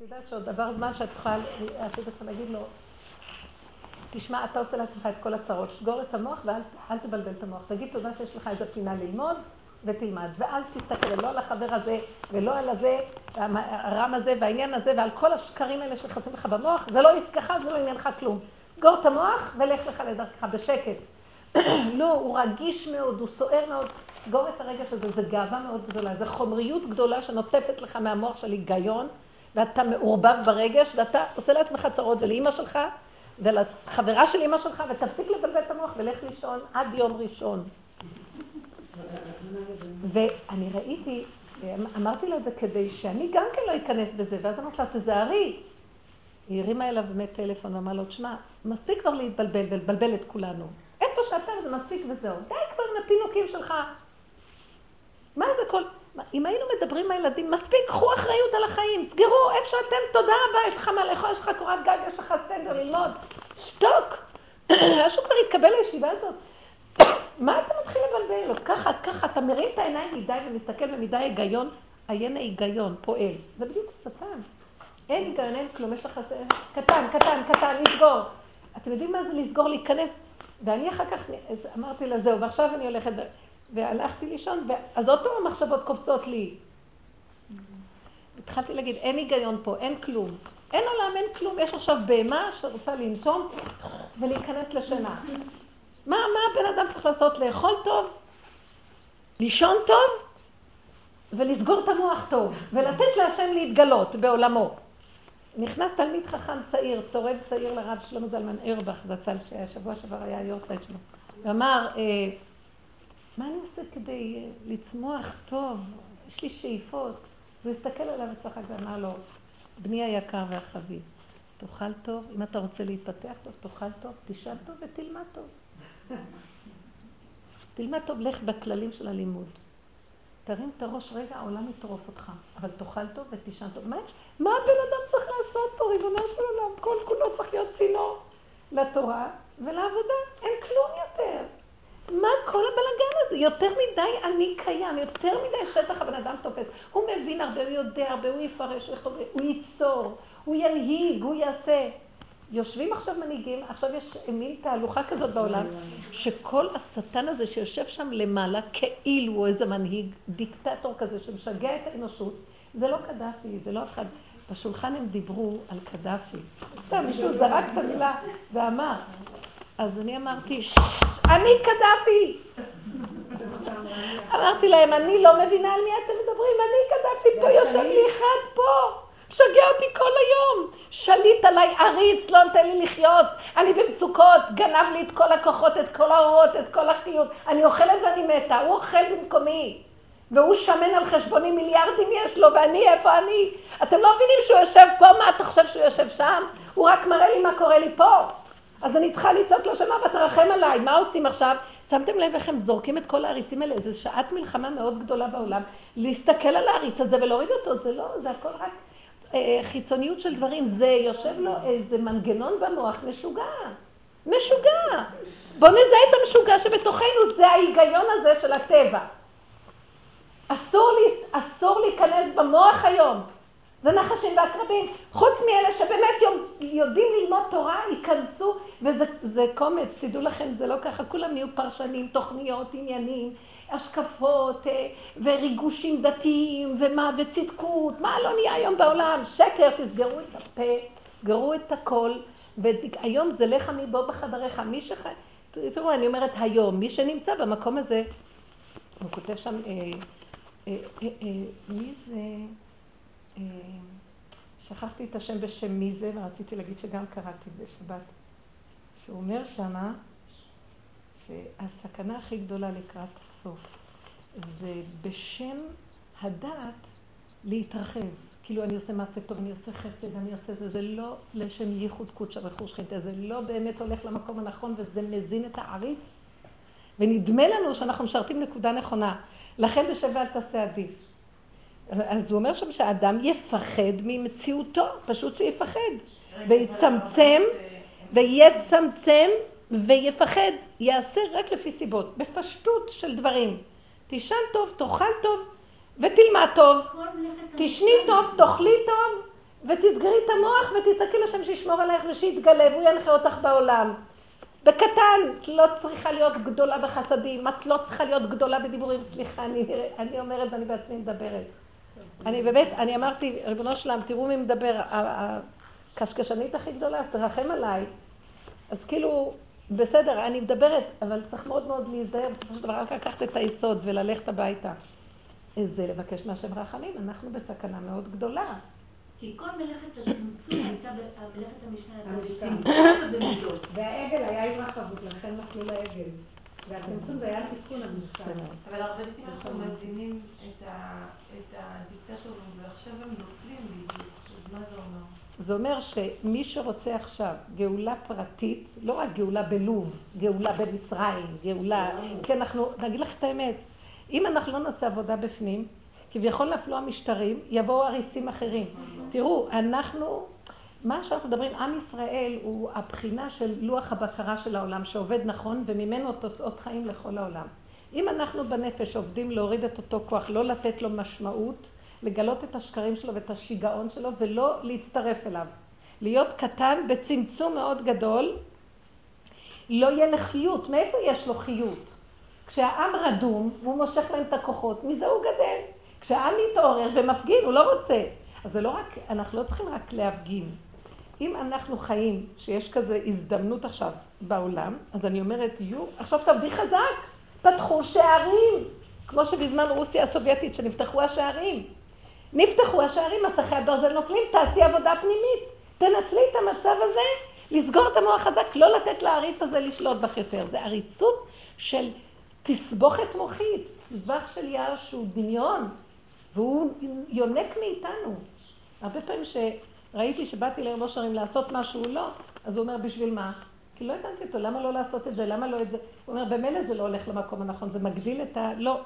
את יודעת שעוד עבר זמן שאת יכולה, את צריכה להגיד לו, תשמע, אתה עושה לעצמך את כל הצרות, סגור את המוח ואל תבלבל את המוח. תגיד תודה שיש לך איזה פינה ללמוד ותלמד. ואל תסתכל לא על החבר הזה ולא על הזה, הרם הזה והעניין הזה ועל כל השקרים האלה שנכנסים לך במוח, זה לא עסקך, זה לא עניין לך כלום. סגור את המוח ולך לך לדרכך בשקט. לא, הוא רגיש מאוד, הוא סוער מאוד. סגור את הרגש הזה, זה גאווה מאוד גדולה, זה חומריות גדולה שנוטפת לך מהמוח של היגיון, ואתה מעורבב ברגש, ואתה עושה לעצמך צרות ולאימא שלך, ולחברה של אימא שלך, ותפסיק לבלבל את המוח ולך לישון עד יום ראשון. ואני ראיתי, אמרתי לה את זה כדי שאני גם כן לא אכנס בזה, ואז אמרתי לה, תזהרי. היא הרימה אליו באמת טלפון ואמרה לו, תשמע, מספיק כבר להתבלבל ולבלבל את כולנו. איפה שאתה זה מספיק וזהו. די כבר עם הפינוקים שלך. מה זה כל... אם היינו מדברים עם הילדים, מספיק, קחו אחריות על החיים, סגרו, איפה שאתם, תודה רבה, יש לך מה לאכול, יש לך קורת גג, יש לך סטנדר ללמוד. שתוק. משהו כבר התקבל לישיבה הזאת. מה אתה מתחיל לבלבל? ככה, ככה, אתה מרים את העיניים מדי ומסתכל במדי היגיון, עיין ההיגיון, פועל. זה בדיוק שטן. אין היגיון, אין כלום, יש לך קטן, קטן, קטן, לסגור. אתם יודעים מה זה לסגור, להיכנס? ואני אחר כך אמרתי לה, זהו, ועכשיו אני הולכת, והלכתי לישון, אז עוד פעם המחשבות קופצות לי. התחלתי להגיד, אין היגיון פה, אין כלום. אין עולם, אין כלום, יש עכשיו בהמה שרוצה לנשום ולהיכנס לשינה. מה, מה הבן אדם צריך לעשות? לאכול טוב, לישון טוב ולסגור את המוח טוב, ולתת להשם להתגלות בעולמו. נכנס תלמיד חכם צעיר, צורב צעיר לרב שלמה זלמן ארבך, זצ"ל, שהיה שבוע שעבר היה היורצייט שלו, ואמר, אה, מה אני עושה כדי לצמוח טוב? יש לי שאיפות. אז הוא הסתכל עליו וצחק ואמר לו, בני היקר והחביב, תאכל טוב, אם אתה רוצה להתפתח טוב, תאכל טוב, תשאל טוב ותלמד טוב. תלמד טוב, לך בכללים של הלימוד. תרים את הראש רגע, העולם יטרוף אותך, אבל תאכל טוב ותישן טוב. מה, מה הבן אדם צריך לעשות פה, ריבונו של עולם? כל כולו צריך להיות צינור לתורה ולעבודה. אין כלום יותר. מה כל הבלגן הזה? יותר מדי אני קיים, יותר מדי שטח הבן אדם תופס. הוא מבין הרבה, הוא יודע הרבה, הוא יפרש, הוא ייצור, הוא ינהיג, הוא יעשה. יושבים עכשיו מנהיגים, עכשיו יש מין תהלוכה כזאת בעולם, שכל השטן הזה שיושב שם למעלה, כאילו הוא איזה מנהיג, דיקטטור כזה שמשגע את האנושות, זה לא קדאפי, זה לא אף אחד. בשולחן הם דיברו על קדאפי. סתם, מישהו זרק את המילה ואמר. אז אני אמרתי, אני קדאפי! אמרתי להם, אני לא מבינה על מי אתם מדברים, אני קדאפי, פה יושב לי אחד פה. משגע אותי כל היום. שליט עליי עריץ, לא נותן לי לחיות. אני במצוקות, גנב לי את כל הכוחות, את כל האורות, את כל החיות. אני אוכלת ואני מתה, הוא אוכל במקומי. והוא שמן על חשבוני, מיליארדים יש לו, ואני, איפה אני? אתם לא מבינים שהוא יושב פה, מה אתה חושב שהוא יושב שם? הוא רק מראה לי מה קורה לי פה. אז אני צריכה לצעוק לו שמה ותרחם עליי, מה עושים עכשיו? שמתם לב איך הם זורקים את כל העריצים האלה, זו שעת מלחמה מאוד גדולה בעולם, להסתכל על העריץ הזה ולהוריד אותו, זה לא, זה הכל רק אה, חיצוניות של דברים, זה יושב לו איזה מנגנון במוח משוגע, משוגע. בואו נזהה את המשוגע שבתוכנו, זה ההיגיון הזה של הטבע. אסור, לי, אסור להיכנס במוח היום. זה נחשים ועקרבים. חוץ מאלה שבאמת יודעים ללמוד תורה, ייכנסו, וזה קומץ, תדעו לכם, זה לא ככה, כולם נהיו פרשנים, תוכניות, עניינים, השקפות אה, וריגושים דתיים ומה וצדקות, מה לא נהיה היום בעולם? שקר, תסגרו את הפה, תסגרו את הכל, והיום זה לך מבוא בחדריך, מי שחי... תראו, אני אומרת היום, מי שנמצא במקום הזה, הוא כותב שם, אה, אה, אה, אה, מי זה? אה, שכחתי את השם בשם מי זה, ורציתי להגיד שגם קראתי בשבת, שהוא אומר שמה, שהסכנה הכי גדולה לקראת הסוף זה בשם הדעת להתרחב. כאילו אני עושה מעשה טוב, אני עושה חסד, אני עושה זה, זה לא לשם ייחוד קודשא וחוש חינטה, זה לא באמת הולך למקום הנכון וזה מזין את העריץ. ונדמה לנו שאנחנו משרתים נקודה נכונה. לכן בשב ואל תעשה עדיף. אז הוא אומר שם שהאדם יפחד ממציאותו, פשוט שיפחד. ויצמצם, ויצמצם ויפחד, יעשה רק לפי סיבות, בפשטות של דברים. תישן טוב, תאכל טוב ותלמד טוב, תשני טוב, תאכלי טוב ותסגרי את המוח ותצעקי לשם שישמור עלייך ושיתגלה והוא ינחה אותך בעולם. בקטן, את לא צריכה להיות גדולה בחסדים, את לא צריכה להיות גדולה בדיבורים. סליחה, אני, אני אומרת ואני בעצמי מדברת. אני באמת, אני אמרתי, ריבונו שלם, תראו מי מדבר, הקשקשנית הכי גדולה, אז תרחם עליי. אז כאילו, בסדר, אני מדברת, אבל צריך מאוד מאוד להיזהר, בסופו של דבר רק לקחת את היסוד וללכת הביתה. זה לבקש מהשם רחמים, אנחנו בסכנה מאוד גדולה. כי כל מלאכת הצמצום הייתה מלאכת המשנה. והעגל היה התרחבות, לכן נפלו לעגל. והצמצום זה היה תיקון המשקל. אבל הרבה פעמים אנחנו מזינים את הדיקטטורים, ועכשיו הם נופלים בדיוק. אז מה זה אומר? זה אומר שמי שרוצה עכשיו גאולה פרטית, לא רק גאולה בלוב, גאולה במצרים, גאולה, כי אנחנו, נגיד לך את האמת, אם אנחנו לא נעשה עבודה בפנים, כביכול נפלו המשטרים, יבואו עריצים אחרים. תראו, אנחנו, מה שאנחנו מדברים, עם ישראל הוא הבחינה של לוח הבקרה של העולם שעובד נכון וממנו תוצאות חיים לכל העולם. אם אנחנו בנפש עובדים להוריד את אותו כוח, לא לתת לו משמעות, לגלות את השקרים שלו ואת השיגעון שלו ולא להצטרף אליו. להיות קטן בצמצום מאוד גדול, לא יהיה לחיות. מאיפה יש לו חיות? כשהעם רדום והוא מושך להם את הכוחות, מזה הוא גדל. כשהעם מתעורר ומפגין, הוא לא רוצה. אז זה לא רק, אנחנו לא צריכים רק להפגין. אם אנחנו חיים, שיש כזה הזדמנות עכשיו בעולם, אז אני אומרת, יו, עכשיו תעבדי חזק, פתחו שערים, כמו שבזמן רוסיה הסובייטית, שנפתחו השערים. נפתחו השערים, מסכי הברזל נופלים, תעשי עבודה פנימית. תנצלי את המצב הזה, לסגור את המוח חזק, לא לתת לעריץ הזה לשלוט בך יותר. זה עריצות של תסבוכת מוחית, סבך של יער שהוא דמיון, והוא יונק מאיתנו. הרבה פעמים שראיתי שבאתי לרבו שרים לעשות משהו, לא, אז הוא אומר, בשביל מה? כי לא הבנתי אותו, למה לא לעשות את זה, למה לא את זה? הוא אומר, במילא זה לא הולך למקום הנכון, זה מגדיל את ה... לא.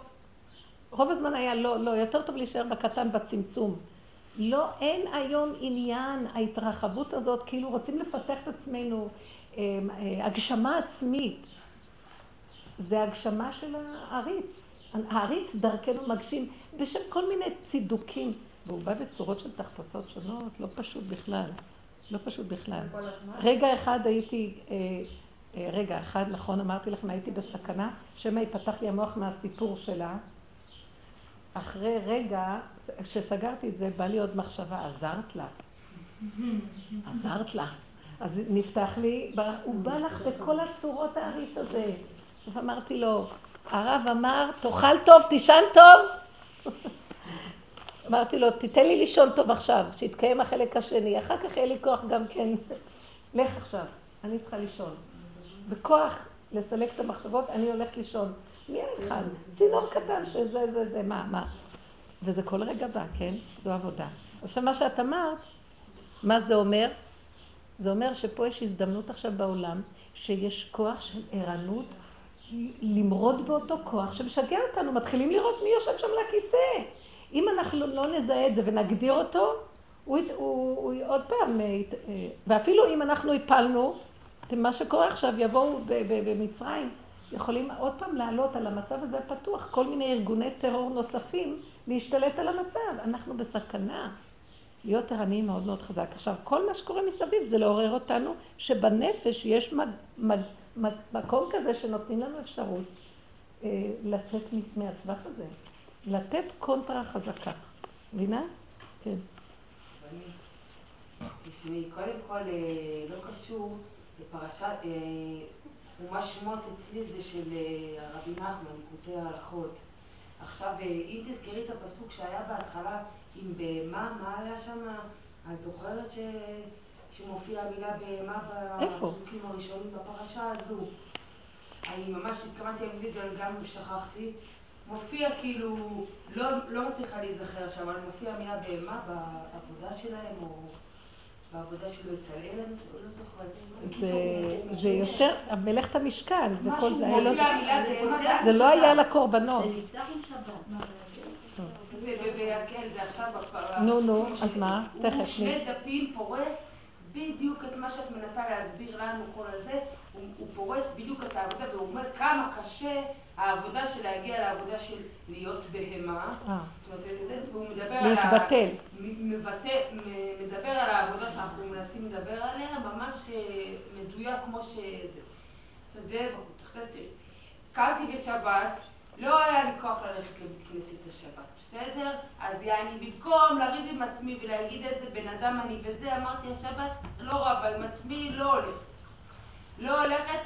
רוב הזמן היה לא, לא, יותר טוב להישאר בקטן, בצמצום. לא, אין היום עניין, ההתרחבות הזאת, כאילו רוצים לפתח את עצמנו, אה, אה, הגשמה עצמית. זה הגשמה של העריץ. העריץ דרכנו מגשים בשם כל מיני צידוקים. והוא בא בצורות של תחפושות שונות, לא פשוט בכלל. לא פשוט בכלל. רגע אחד הייתי, אה, אה, רגע אחד, נכון, אמרתי לכם, הייתי בסכנה, שמא ייפתח לי המוח מהסיפור שלה. אחרי רגע, כשסגרתי את זה, בא לי עוד מחשבה, עזרת לה. עזרת לה. אז נפתח לי, הוא בא לך בכל הצורות העריץ הזה. בסוף אמרתי לו, הרב אמר, תאכל טוב, תישן טוב. אמרתי לו, תיתן לי לישון טוב עכשיו, שיתקיים החלק השני, אחר כך יהיה לי כוח גם כן. לך עכשיו, אני צריכה לישון. בכוח לסלק את המחשבות, אני הולכת לישון. מי האחד? צינור קטן שזה, זה, זה, מה, מה. וזה כל רגע בא, כן? זו עבודה. עכשיו, מה שאת אמרת, מה זה אומר? זה אומר שפה יש הזדמנות עכשיו בעולם, שיש כוח של ערנות למרוד באותו כוח שמשגע אותנו, מתחילים לראות מי יושב שם לכיסא. אם אנחנו לא נזהה את זה ונגדיר אותו, הוא, הוא, הוא עוד פעם, אה, אה, ואפילו אם אנחנו הפלנו, מה שקורה עכשיו, יבואו במצרים, יכולים עוד פעם לעלות על המצב הזה הפתוח, כל מיני ארגוני טרור נוספים להשתלט על המצב. אנחנו בסכנה. להיות ערניים מאוד מאוד חזק. עכשיו, כל מה שקורה מסביב זה לעורר אותנו שבנפש יש מג, מג, מג, מקום כזה שנותנים לנו אפשרות אה, לצאת מהסבך הזה. לתת קונטרה חזקה. מבינה? כן. תשמעי, קודם כל אה, לא קשור לפרשת, אה, ומה שמות אצלי זה של אה, הרבי נחמן, ליקוטי ההלכות. עכשיו, אם תזכרי את הפסוק שהיה בהתחלה עם בהמה, מה היה שם? את זוכרת ש... שמופיע המילה בהמה בפסוקים הראשונים בפרשה הזו? אני ממש התכוונתי להגיד, גם שכחתי. מופיע כאילו, לא, לא מצליחה להיזכר עכשיו, אבל מופיע המילה בהמה בעבודה שלהם, או בעבודה של בצלאל, אני לא זוכרת. זה יותר, מלאכת המשכן וכל זה, לא זה לא היה לקורבנות. נו, נו, אז מה? תכף. הוא שני דפים פורס בדיוק את מה שאת מנסה להסביר לנו כל הזה, הוא פורס בדיוק את העבודה והוא אומר כמה קשה העבודה של להגיע לעבודה של להיות בהמה. אה. והוא מדבר להתבטל. מדבר מדבר עליה, ממש אה, מדויק כמו שזה. זה קמתי בשבת, לא היה לי כוח ללכת לבית כנסת השבת, בסדר? אז יעני, במקום לריב עם עצמי ולהגיד איזה בן אדם אני וזה, אמרתי השבת, לא רבה עם עצמי, לא הולכת. לא הולכת,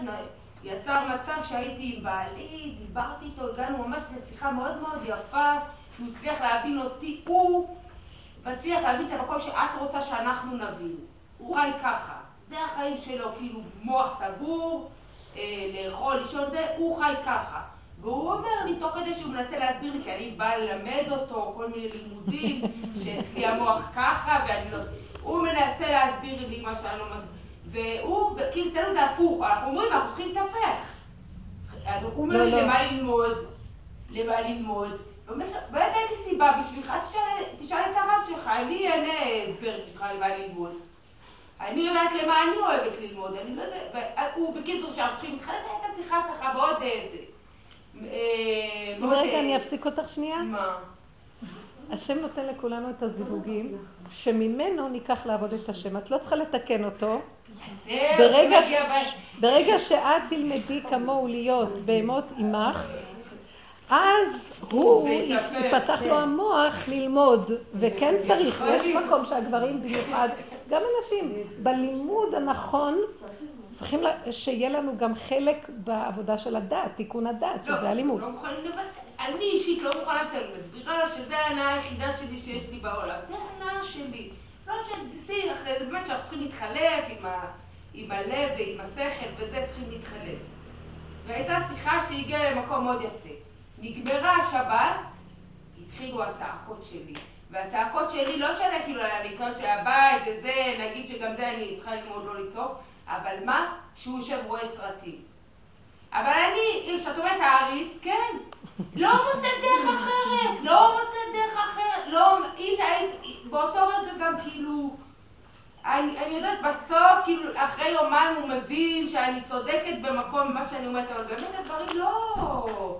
יצר מצב שהייתי עם בעלי, דיברתי איתו, הגענו ממש לשיחה מאוד מאוד יפה, שהוא הצליח להבין אותי, הוא מצליח להבין את המקום שאת רוצה שאנחנו נבין. הוא חי ככה, זה החיים שלו, כאילו מוח סגור, אה, לאכול, לישון, זה, הוא חי ככה. והוא אומר לי, תוך כדי שהוא מנסה להסביר לי, כי אני באה ללמד אותו כל מיני לימודים, שאצלי המוח ככה, ואני לא... הוא מנסה להסביר לי מה שאני לא מבין. והוא, כאילו, אצלנו זה הפוך, אנחנו אומרים, אנחנו צריכים להתהפך. הוא אומר לי, לא, לא. למה ללמוד? למה ללמוד? באמת באמת אין לי סיבה בשבילך, אז תשאל- את הרב שלך, אני אין הסבר בשבילך למה ללמוד. אני יודעת למה אני אוהבת ללמוד, אני לא יודעת, והוא בקיצור שאנחנו צריכים להתחלק את השיחה ככה בעוד איזה. אה, רגע, אה, אני אפסיק אותך שנייה. מה? השם נותן לכולנו את הזיווגים, שממנו ניקח לעבוד את השם. את לא צריכה לתקן אותו. ברגע, ש... ברגע שאת תלמדי כמוהו להיות בהמות עמך, אז הוא, יתהפך, ייפתח כן. לו המוח ללמוד, וכן צריך, יכול יש להיות. מקום שהגברים במיוחד, גם הנשים, בלימוד הנכון, צריכים לה- שיהיה לנו גם חלק בעבודה של הדת, תיקון הדת, לא, שזה הלימוד. לא מוכנים לוותר. אני אישית לא מוכנה לוותר, אני מסבירה לה שזה ההנאה היחידה שלי שיש לי בעולם. זה ההנאה שלי. לא זה באמת שאנחנו צריכים להתחלף עם, ה, עם הלב ועם השכל, וזה צריכים להתחלף. והייתה שיחה שהגיעה למקום מאוד יפה. נגמרה השבת, התחילו הצעקות שלי. והצעקות שלי, לא משנה כאילו על הניקיון של הבית וזה, נגיד שגם זה אני צריכה ללמוד לא לצעוק, אבל מה? שהוא יושב רואה סרטים. אבל אני, כשאת אומרת העריץ, כן, לא מוצאת דרך אחרת, לא מוצאת דרך אחרת, לא, אם היית, באותו רגע גם כאילו, אני, אני יודעת, בסוף, כאילו, אחרי יומיים הוא מבין שאני צודקת במקום ממה שאני אומרת, אבל באמת הדברים לא,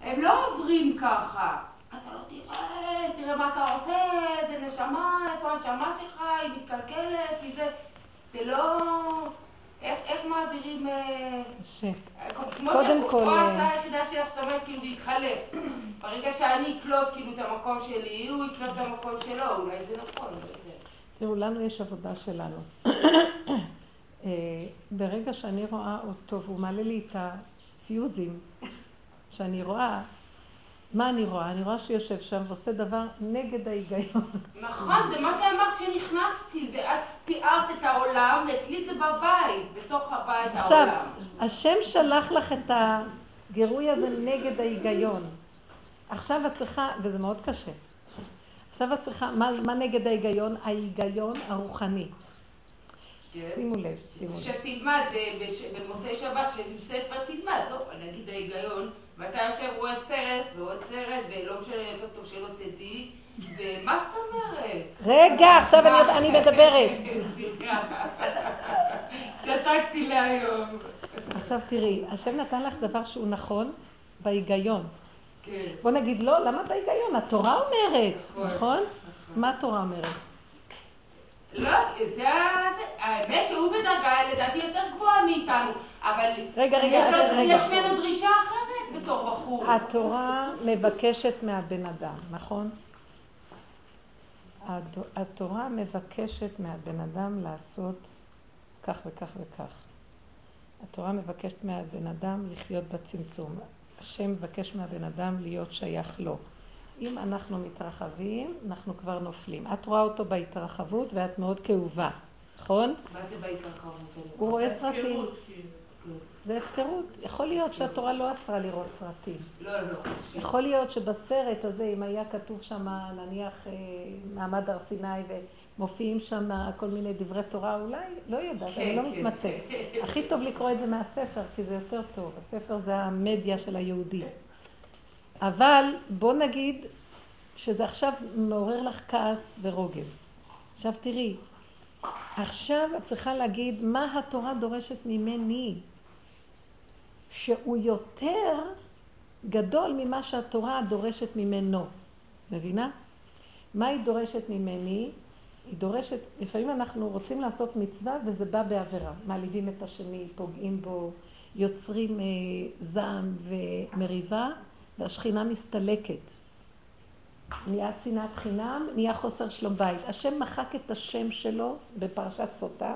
הם לא עוברים ככה. אתה לא תראה, תראה מה אתה עושה, זה נשמה, איפה הנשמה שלך, היא מתקלקלת, היא זה, זה לא... איך, איך מעבירים... אה, ש- כמו קודם ש- כל, פה אה, ההצעה היחידה שלך, זאת אומרת, כאילו, להתחלף. ברגע שאני אקלוט כאילו את המקום שלי, הוא יקלוט את המקום שלו, אולי זה נכון. תראו, לנו יש עבודה שלנו. אה, ברגע שאני רואה אותו והוא מעלה לי את הפיוזים שאני רואה, מה אני רואה? אני רואה שיושב שם ועושה דבר נגד ההיגיון. נכון, זה מה שאמרת כשנכנסתי, זה את תיארת את העולם, ואצלי זה בבית, בתוך הבית עכשיו, העולם. השם שלח לך את הגירוי הזה נגד ההיגיון. עכשיו את צריכה, וזה מאוד קשה, עכשיו את צריכה, מה, מה נגד ההיגיון? ההיגיון הרוחני. כן. שימו לב, שימו לב. שתלמד אה, במוצאי שבת, שעם ספר תלמד, לא, נגיד ההיגיון, ואתה יושב רואה סרט ועוד סרט, ולא משנה יותר טוב שלא תדעי, ומה זאת אומרת? רגע, עכשיו אני, אני מדברת. סליחה. שתקתי להיום. עכשיו תראי, השם נתן לך דבר שהוא נכון בהיגיון. כן. בוא נגיד לא, למה בהיגיון? התורה אומרת, נכון. נכון? מה התורה אומרת? לא, זה האמת שהוא בדרגה לדעתי יותר גבוהה מאיתנו, אבל רגע, רגע, יש לו- רגע. יש ממנו דרישה אחרת בתור בחור. התורה מבקשת מהבן אדם, נכון? התורה מבקשת מהבן אדם לעשות כך וכך וכך. התורה מבקשת מהבן אדם לחיות בצמצום. השם מבקש מהבן אדם להיות שייך לו. אם אנחנו מתרחבים, אנחנו כבר נופלים. את רואה אותו בהתרחבות ואת מאוד כאובה, נכון? מה זה בהתרחבות? הוא רואה סרטים. זה הפקרות. יכול להיות שהתורה לא אסרה לראות סרטים. לא, לא. יכול להיות שבסרט הזה, אם היה כתוב שם, נניח, אה, מעמד הר סיני ומופיעים שם כל מיני דברי תורה, אולי, לא יודעת, כן, אני לא כן. מתמצאת. הכי טוב לקרוא את זה מהספר, כי זה יותר טוב. הספר זה המדיה של היהודי. אבל בוא נגיד שזה עכשיו מעורר לך כעס ורוגז. עכשיו תראי, עכשיו את צריכה להגיד מה התורה דורשת ממני, שהוא יותר גדול ממה שהתורה דורשת ממנו. מבינה? מה היא דורשת ממני? היא דורשת, לפעמים אנחנו רוצים לעשות מצווה וזה בא בעבירה. מעליבים את השני, פוגעים בו, יוצרים אה, זעם ומריבה, והשכינה מסתלקת. נהיה שנאת חינם, נהיה חוסר שלום בית. השם מחק את השם שלו בפרשת סוטה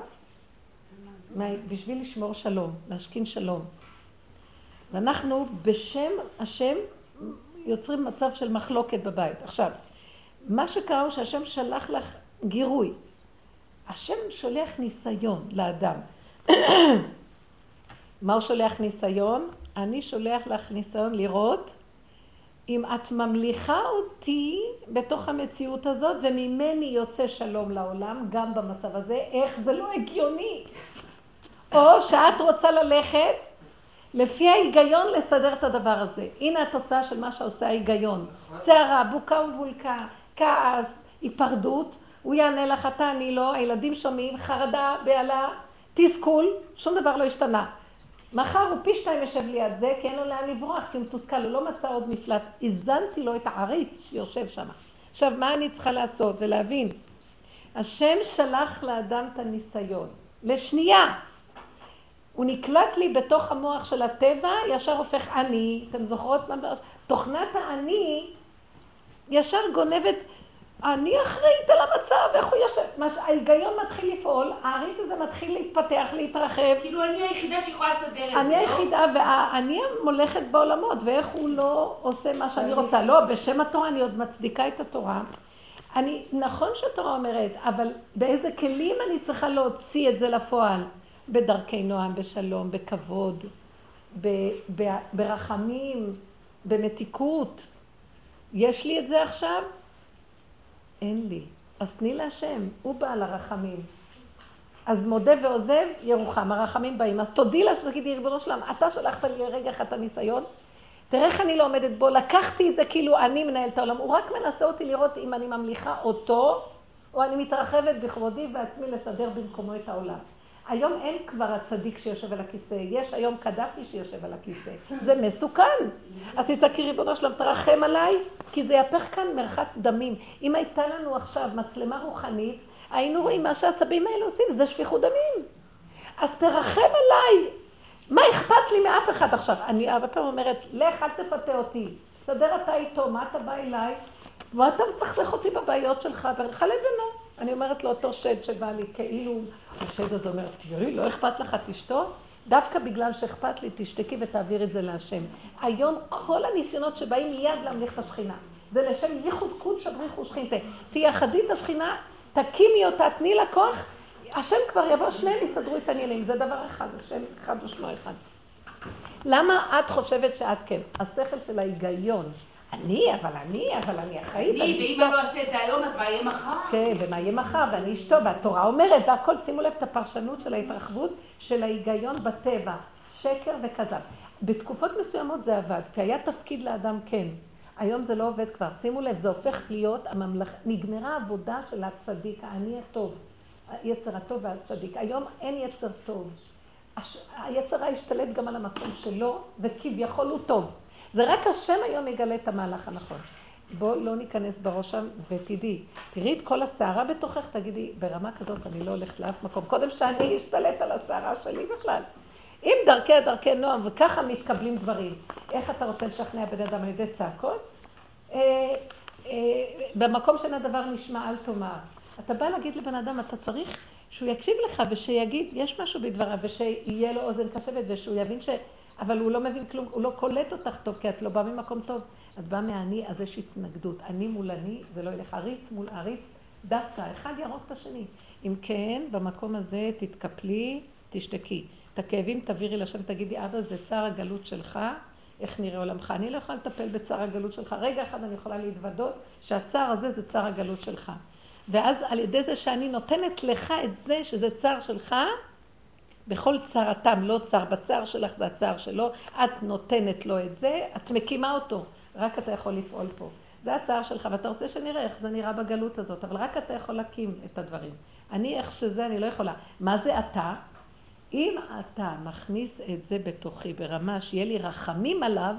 בשביל לשמור שלום, להשכין שלום. ואנחנו בשם השם יוצרים מצב של מחלוקת בבית. עכשיו, מה שקרה הוא שהשם שלח לך גירוי. השם שולח ניסיון לאדם. מה הוא שולח ניסיון? אני שולח לך ניסיון לראות אם את ממליכה אותי בתוך המציאות הזאת וממני יוצא שלום לעולם, גם במצב הזה, איך זה לא הגיוני. או שאת רוצה ללכת לפי ההיגיון לסדר את הדבר הזה. הנה התוצאה של מה שעושה ההיגיון. סערה, בוקה ובולקה, כעס, היפרדות, הוא יענה לך, אתה, אני לא, הילדים שומעים, חרדה, בהלה, תסכול, שום דבר לא השתנה. מחר הוא פי שתיים יושב ליד זה, כי אין לו לאן לברוח, כי הוא מתוסכל, הוא לא מצא עוד מפלט. הזנתי לו את העריץ שיושב שם. עכשיו, מה אני צריכה לעשות ולהבין? השם שלח לאדם את הניסיון. לשנייה. הוא נקלט לי בתוך המוח של הטבע, ישר הופך אני. אתם זוכרות מה? תוכנת האני ישר גונבת אני אחראית על המצב, איך הוא יושב, ההיגיון מתחיל לפעול, העריץ הזה מתחיל להתפתח, להתרחב. כאילו אני היחידה שיכולה לסדר את זה, אני לא? היחידה, ואני המולכת בעולמות, ואיך הוא לא עושה מה שאני רוצה. לא, בשם התורה אני עוד מצדיקה את התורה. אני, נכון שהתורה אומרת, אבל באיזה כלים אני צריכה להוציא את זה לפועל? בדרכי נועם, בשלום, בכבוד, ב, ב, ברחמים, במתיקות. יש לי את זה עכשיו? אין לי. אז תני להשם, הוא בעל הרחמים. אז מודה ועוזב, ירוחם, הרחמים באים. אז תודי לה שתגידי, ריבונו שלם, אתה שלחת לי רגע אחד את הניסיון, תראה איך אני לא עומדת בו, לקחתי את זה כאילו אני מנהלת העולם, הוא רק מנסה אותי לראות אם אני ממליכה אותו, או אני מתרחבת בכבודי ועצמי לסדר במקומו את העולם. היום אין כבר הצדיק שיושב על הכיסא, יש היום קדאפי שיושב על הכיסא. זה מסוכן. אז תצעקי ריבונו שלום, תרחם עליי, כי זה יהפך כאן מרחץ דמים. אם הייתה לנו עכשיו מצלמה רוחנית, היינו רואים מה שהעצבים האלה עושים, זה שפיכות דמים. אז תרחם עליי. מה אכפת לי מאף אחד עכשיו? אני הרבה פעמים אומרת, לך, אל תפתה אותי. תסדר אתה איתו, מה אתה בא אליי? ואתה מסכסך אותי בבעיות שלך, בינך לבינו. אני אומרת לאותו שד שבא לי, כאילו, השד הזה אומר, תראי, לא אכפת לך, תשתות? דווקא בגלל שאכפת לי, תשתקי ותעביר את זה להשם. היום כל הניסיונות שבאים מיד להמליך את השכינה. זה לשם ייחוד קוד שבריחו שכינתה. תייחדי את השכינה, תקימי אותה, תני לה כוח, השם כבר יבוא, שניהם יסדרו את העניינים. זה דבר אחד, השם אחד ושמו אחד. למה את חושבת שאת כן? השכל של ההיגיון. אני, אבל אני, אבל אני אחראית, אני אשתו. ואם אני לא אעשה את זה היום, אז מה יהיה מחר? כן, ומה יהיה מחר, ואני אשתו, והתורה אומרת, והכל, שימו לב את הפרשנות של ההתרחבות של ההיגיון בטבע, שקר וכזב. בתקופות מסוימות זה עבד, כי היה תפקיד לאדם כן. היום זה לא עובד כבר. שימו לב, זה הופך להיות הממלכ... נגמרה העבודה של הצדיק, האני הטוב, היצר הטוב והצדיק. היום אין יצר טוב. היצר רע השתלט גם על המקום שלו, וכביכול הוא טוב. זה רק השם היום יגלה את המהלך הנכון. בואו לא ניכנס בראשם ותדעי, תראי את כל הסערה בתוכך, תגידי, ברמה כזאת אני לא הולכת לאף מקום. קודם שאני אשתלט על הסערה שלי בכלל. אם דרכי דרכי נועם וככה מתקבלים דברים, איך אתה רוצה לשכנע בן אדם על ידי צעקות? אה, אה, במקום שאין הדבר נשמע אל תאמר. אתה בא להגיד לבן אדם, אתה צריך שהוא יקשיב לך ושיגיד, יש משהו בדבריו, ושיהיה לו אוזן קשבת ושהוא יבין ש... אבל הוא לא מבין כלום, הוא לא קולט אותך טוב, כי את לא באה ממקום טוב. את באה מהאני, אז יש התנגדות. אני מול אני, זה לא ילך. עריץ מול עריץ, דווקא, אחד יהרוג את השני. אם כן, במקום הזה תתקפלי, תשתקי. את הכאבים תעבירי לשם, תגידי, אבא, זה צער הגלות שלך, איך נראה עולמך. אני לא יכולה לטפל בצער הגלות שלך. רגע אחד אני יכולה להתוודות שהצער הזה זה צער הגלות שלך. ואז על ידי זה שאני נותנת לך את זה, שזה צער שלך, בכל צרתם, לא צר בצער שלך, זה הצער שלו, את נותנת לו את זה, את מקימה אותו, רק אתה יכול לפעול פה. זה הצער שלך, ואתה רוצה שנראה איך זה נראה בגלות הזאת, אבל רק אתה יכול להקים את הדברים. אני איך שזה, אני לא יכולה. מה זה אתה? אם אתה מכניס את זה בתוכי ברמה שיהיה לי רחמים עליו,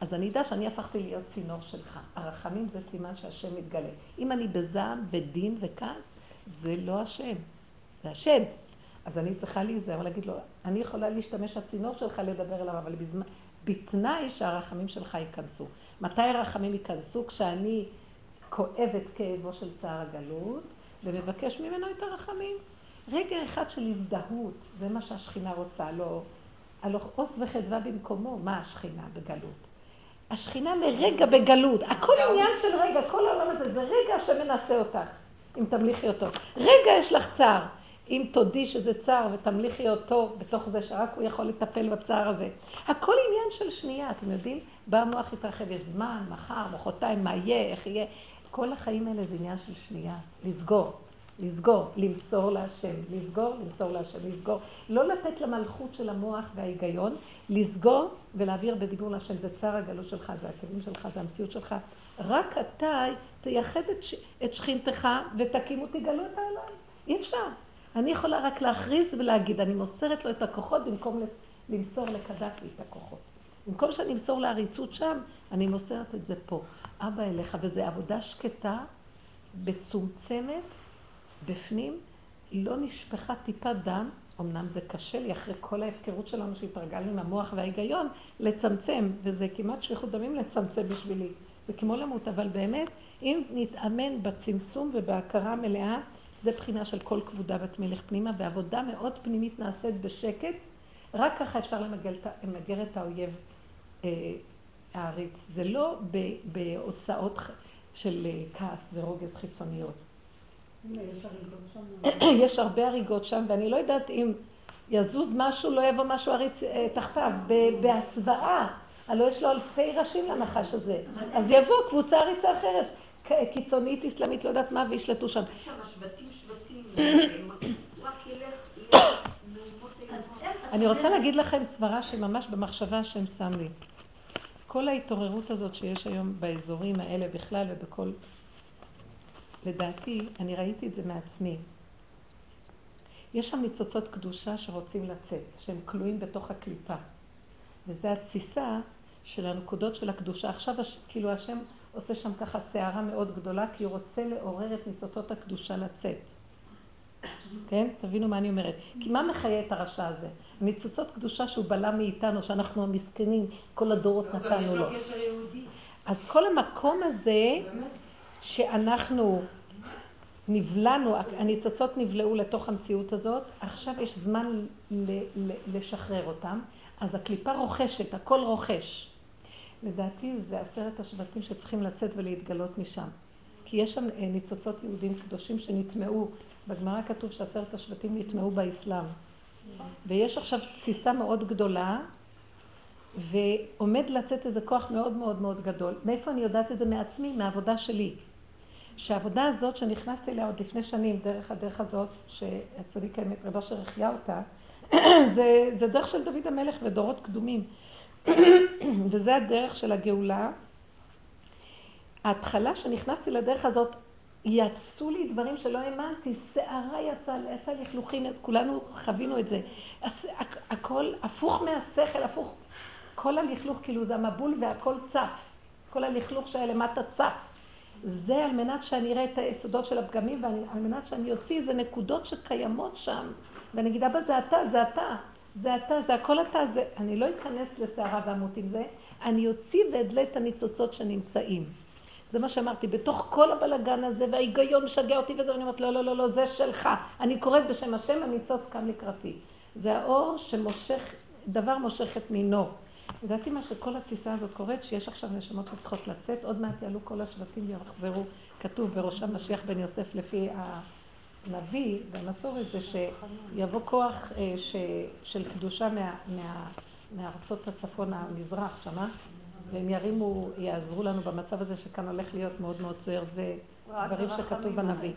אז אני אדע שאני הפכתי להיות צינור שלך. הרחמים זה סימן שהשם מתגלה. אם אני בזעם ודין וכעס, זה לא השם, זה השד. אז אני צריכה להיזהר ולהגיד לו, אני יכולה להשתמש הצינור שלך לדבר אליו, אבל בזמן, בתנאי שהרחמים שלך ייכנסו. מתי הרחמים ייכנסו? כשאני כואבת כאבו של צער הגלות, ומבקש ממנו את הרחמים. רגע אחד של הזדהות, זה מה שהשכינה רוצה, לא... הלא עוז וחדווה במקומו, מה השכינה בגלות? השכינה לרגע בגלות, הכל עניין של רגע, כל העולם הזה, זה רגע שמנסה אותך, אם תמליכי אותו. רגע יש לך צער, אם תודי שזה צער ותמליכי אותו בתוך זה שרק הוא יכול לטפל בצער הזה. הכל עניין של שנייה, אתם יודעים? בא המוח התרחב, יש זמן, מחר, מחרתיים, מה יהיה, איך יהיה. כל החיים האלה זה עניין של שנייה, לסגור. לסגור, למסור להשם, לסגור, למסור להשם, לסגור. לא לתת למלכות של המוח וההיגיון, לסגור ולהעביר בדיבור להשם. זה צער הגלות שלך, זה הכלים שלך, זה המציאות שלך. רק אתה תייחד את, ש... את שכינתך ותקימו, תגלו את העולם. אי אפשר. אני יכולה רק להכריז ולהגיד, אני מוסרת לו את הכוחות במקום למסור לקדפי את הכוחות. במקום שאני אמסור לעריצות שם, אני מוסרת את זה פה. אבא אליך, וזו עבודה שקטה, מצומצמת, בפנים, לא נשפכה טיפת דם, אמנם זה קשה לי אחרי כל ההפקרות שלנו שהתרגלנו עם המוח וההיגיון, לצמצם, וזה כמעט שליחות דמים לצמצם בשבילי. זה כמו למות, אבל באמת, אם נתאמן בצמצום ובהכרה מלאה, זה בחינה של כל כבודה בת מלך פנימה, ועבודה מאוד פנימית נעשית בשקט, רק ככה אפשר למגר את האויב אה, העריץ. זה לא בהוצאות של אה, כעס ורוגז חיצוניות. יש הרבה הריגות שם, ואני לא יודעת אם יזוז משהו, לא יבוא משהו עריץ אה, תחתיו, בהסוואה. הלוא יש לו אלפי ראשים לנחש הזה. אז יבוא קבוצה עריצה אחרת, קיצונית, אסלאמית, לא יודעת מה, וישלטו שם. יש שם שבטים שבטים, רק ילך, אני רוצה להגיד לכם סברה שממש במחשבה השם שם לי. כל ההתעוררות הזאת שיש היום באזורים האלה בכלל ובכל לדעתי, אני ראיתי את זה מעצמי. יש שם ניצוצות קדושה שרוצים לצאת, שהם כלואים בתוך הקליפה. וזה התסיסה של הנקודות של הקדושה. עכשיו כאילו השם עושה שם ככה סערה מאוד גדולה, כי הוא רוצה לעורר את ניצוצות הקדושה לצאת. כן? תבינו מה אני אומרת. כי מה מחיה את הרשע הזה? ניצוצות קדושה שהוא בלם מאיתנו, שאנחנו המסכנים, כל הדורות נתנו לו. אז כל המקום הזה, שאנחנו נבלענו, הניצוצות נבלעו לתוך המציאות הזאת, עכשיו יש זמן לשחרר אותם, אז הקליפה רוכשת, הכל רוכש. לדעתי זה עשרת השבטים שצריכים לצאת ולהתגלות משם. כי יש שם אה, ניצוצות יהודים קדושים שנטמעו, בגמרא כתוב שעשרת השבטים נטמעו באסלאם. ויש עכשיו תסיסה מאוד גדולה, ועומד לצאת איזה כוח מאוד מאוד מאוד גדול. מאיפה אני יודעת את זה? מעצמי, מהעבודה שלי. שהעבודה הזאת שנכנסתי אליה עוד לפני שנים, דרך הדרך הזאת, שהצדיק האמת רב אשר החיה אותה, זה, זה דרך של דוד המלך ודורות קדומים. וזה הדרך של הגאולה. ההתחלה שנכנסתי לדרך הזאת, יצאו לי דברים שלא האמנתי, שערה יצאה, יצא לכלוכים, כולנו חווינו את זה. הכל הפוך מהשכל, הפוך. כל הלכלוך, כאילו זה המבול והכל צף. כל הלכלוך שהיה למטה צף. זה על מנת שאני אראה את היסודות של הפגמים ועל מנת שאני אוציא איזה נקודות שקיימות שם ואני אגיד, אבא זה אתה, זה אתה, זה אתה, זה הכל אתה, זה... אני לא אכנס לסערה ועמות עם זה, אני אוציא ואדלה את הניצוצות שנמצאים. זה מה שאמרתי, בתוך כל הבלגן הזה וההיגיון משגע אותי וזה, ואני אומרת, לא, לא, לא, לא, זה שלך. אני קוראת בשם השם, הניצוץ כאן לקראתי. זה האור שמושך, דבר מושך את מינו. לדעתי מה שכל התסיסה הזאת קורית, שיש עכשיו נשמות שצריכות לצאת, עוד מעט יעלו כל השבטים ויחזרו, כתוב בראשם משיח בן יוסף לפי הנביא והמסורת, זה שיבוא כוח אה, ש, של קדושה מה, מה, מארצות הצפון המזרח שמה, והם ירימו, יעזרו לנו במצב הזה שכאן הולך להיות מאוד מאוד צוער, זה דברים שכתוב בנביא.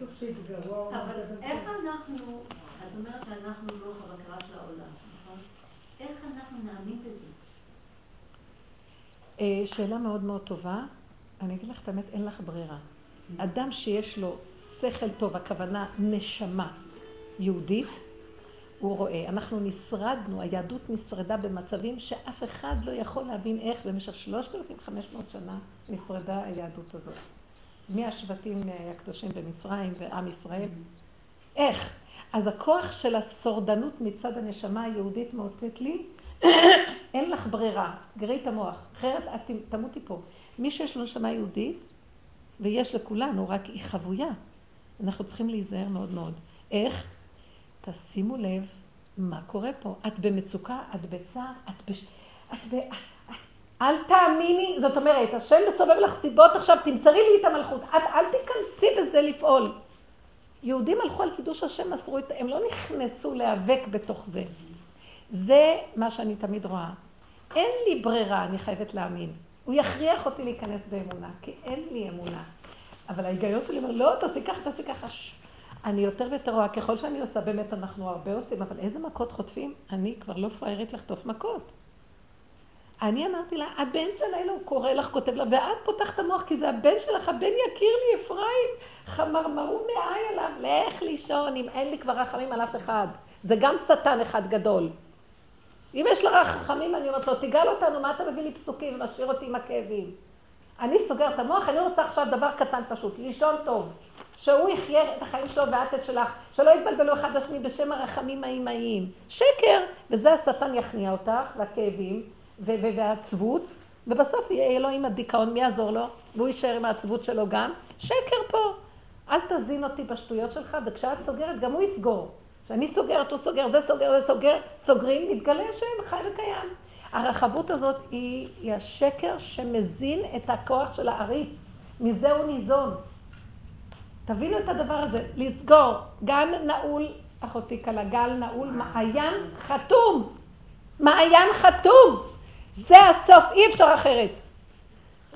אבל איך אנחנו, את אומרת שאנחנו לא חבקרה של העולם, נכון? איך אנחנו נאמין בזה? אה, שאלה מאוד מאוד טובה. אני אגיד לך את האמת, אין לך ברירה. אדם שיש לו שכל טוב, הכוונה נשמה יהודית, הוא רואה. אנחנו נשרדנו, היהדות נשרדה במצבים שאף אחד לא יכול להבין איך במשך 3,500 שנה נשרדה היהדות הזאת. מהשבטים הקדושים במצרים ועם ישראל, איך? אז הכוח של השורדנות מצד הנשמה היהודית מאותת לי, אין לך ברירה, גרי את המוח, אחרת את תמותי פה. מי שיש לו נשמה יהודית, ויש לכולנו, רק היא חבויה, אנחנו צריכים להיזהר מאוד מאוד. איך? תשימו לב מה קורה פה. את במצוקה, את בצער, את בש... את ב... אל תאמיני, זאת אומרת, השם מסובב לך סיבות עכשיו, תמסרי לי את המלכות. את אל תיכנסי בזה לפעול. יהודים הלכו על קידוש השם, מסרו את... הם לא נכנסו להיאבק בתוך זה. זה מה שאני תמיד רואה. אין לי ברירה, אני חייבת להאמין. הוא יכריח אותי להיכנס באמונה, כי אין לי אמונה. אבל ההיגיון שלי אומר, לא, תעשי ככה, תעשי ככה. אני יותר ויותר רואה, ככל שאני עושה, באמת אנחנו הרבה עושים, אבל איזה מכות חוטפים? אני כבר לא פראיירית לחטוף מכות. אני אמרתי לה, את באמצע הלילה הוא קורא לך, כותב לה, ואת פותחת את המוח, כי זה הבן שלך, הבן יקיר לי, אפרים, חמרמרו מעי עליו, לך לישון, אם אין לי כבר רחמים על אף אחד. זה גם שטן אחד גדול. אם יש לך רחמים, אני אומרת לו, תגאל אותנו, מה אתה מביא לי פסוקים ומשאיר אותי עם הכאבים? אני סוגר את המוח, אני רוצה עכשיו דבר קטן פשוט, לישון טוב. שהוא יחיה את החיים שלו ואת את שלך, שלא יתבלבלו אחד לשני בשם הרחמים האימהיים. שקר, וזה השטן יכניע אותך, והכאבים, והעצבות, ובסוף יהיה לו עם הדיכאון, מי יעזור לו? והוא יישאר עם העצבות שלו גם. שקר פה. אל תזין אותי בשטויות שלך, וכשאת סוגרת, גם הוא יסגור. כשאני סוגרת, הוא סוגר, זה סוגר, זה סוגר, סוגרים, מתגלה השם, חי וקיים. הרחבות הזאת היא, היא השקר שמזין את הכוח של העריץ. מזה הוא ניזון. תבינו את הדבר הזה, לסגור, גן נעול, אחותי כלה, גל נעול, מעיין חתום. מעיין חתום. זה הסוף, אי אפשר אחרת.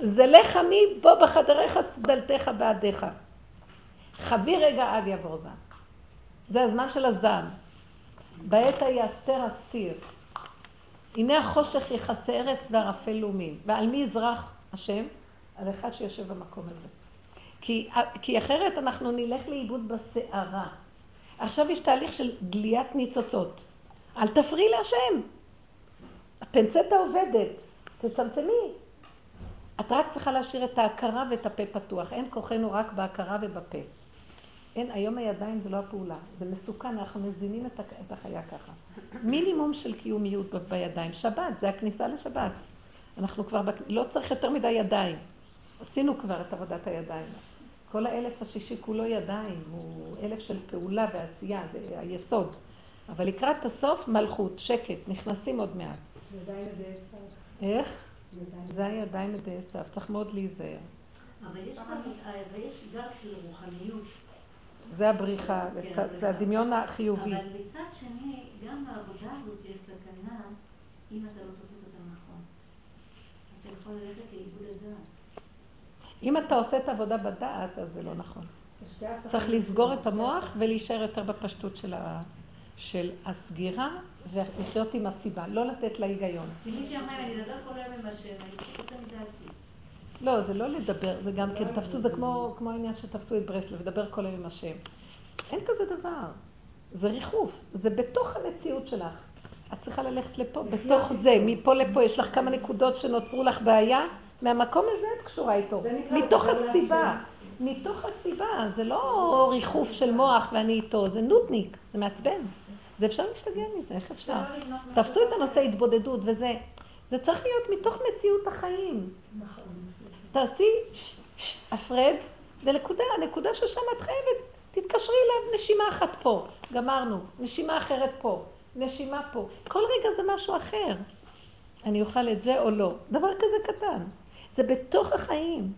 זה לך מי בוא בחדריך סדלתך בעדיך. חבי רגע עד יעבור זן. זה הזמן של הזן. בעת ההיא אסתר אסתיר. הנה החושך יכסה ארץ וערפל לאומים. ועל מי יזרח השם? על אחד שיושב במקום הזה. כי, כי אחרת אנחנו נלך לאיבוד בסערה. עכשיו יש תהליך של גליית ניצוצות. אל תפריעי להשם. הפנצטה עובדת, תצמצמי. את רק צריכה להשאיר את ההכרה ואת הפה פתוח. אין כוחנו רק בהכרה ובפה. אין, היום הידיים זה לא הפעולה, זה מסוכן, אנחנו מזינים את החיה ככה. מינימום של קיומיות בידיים. שבת, זה הכניסה לשבת. אנחנו כבר, לא צריך יותר מדי ידיים. עשינו כבר את עבודת הידיים. כל האלף השישי כולו ידיים, הוא אלף של פעולה ועשייה, זה היסוד. אבל לקראת הסוף מלכות, שקט, נכנסים עוד מעט. ידיים ידי עשיו. איך? זה הידיים ידי עשיו, צריך מאוד להיזהר. אבל יש גל של רוחניות. זה הבריחה, כן, זה הדמיון החיובי. אבל מצד שני, גם בעבודה הזאת יש סכנה אם אתה לא תופס אותה נכון. אתה יכול ללכת לאיבוד הדעת. אם אתה עושה את העבודה בדעת, אז זה לא נכון. צריך לסגור את המוח ולהישאר יותר בפשטות של, ה... של הסגירה ולחיות עם הסיבה, לא לתת לה היגיון. כי מי שאומר, אני אדבר כל היום עם השם, אני פשוט את דעתי. לא, זה לא לדבר, זה גם כן, תפסו, זה כמו, העניין שתפסו את ברסלב, לדבר כל היום עם השם. אין כזה דבר. זה ריחוף, זה בתוך המציאות שלך. את צריכה ללכת לפה, בתוך זה, מפה לפה, יש לך כמה נקודות שנוצרו לך בעיה, מהמקום הזה את קשורה איתו. מתוך הסיבה. מתוך הסיבה, זה לא ריחוף של מוח ואני איתו, זה נודניק, זה מעצבן. זה אפשר להשתגע מזה, איך אפשר? תפסו את הנושא התבודדות וזה. זה צריך להיות מתוך מציאות החיים. תעשי הפרד, ונקודה, הנקודה ששם את חייבת, תתקשרי אליו נשימה אחת פה, גמרנו, נשימה אחרת פה, נשימה פה. כל רגע זה משהו אחר. אני אוכל את זה או לא. דבר כזה קטן. זה בתוך החיים.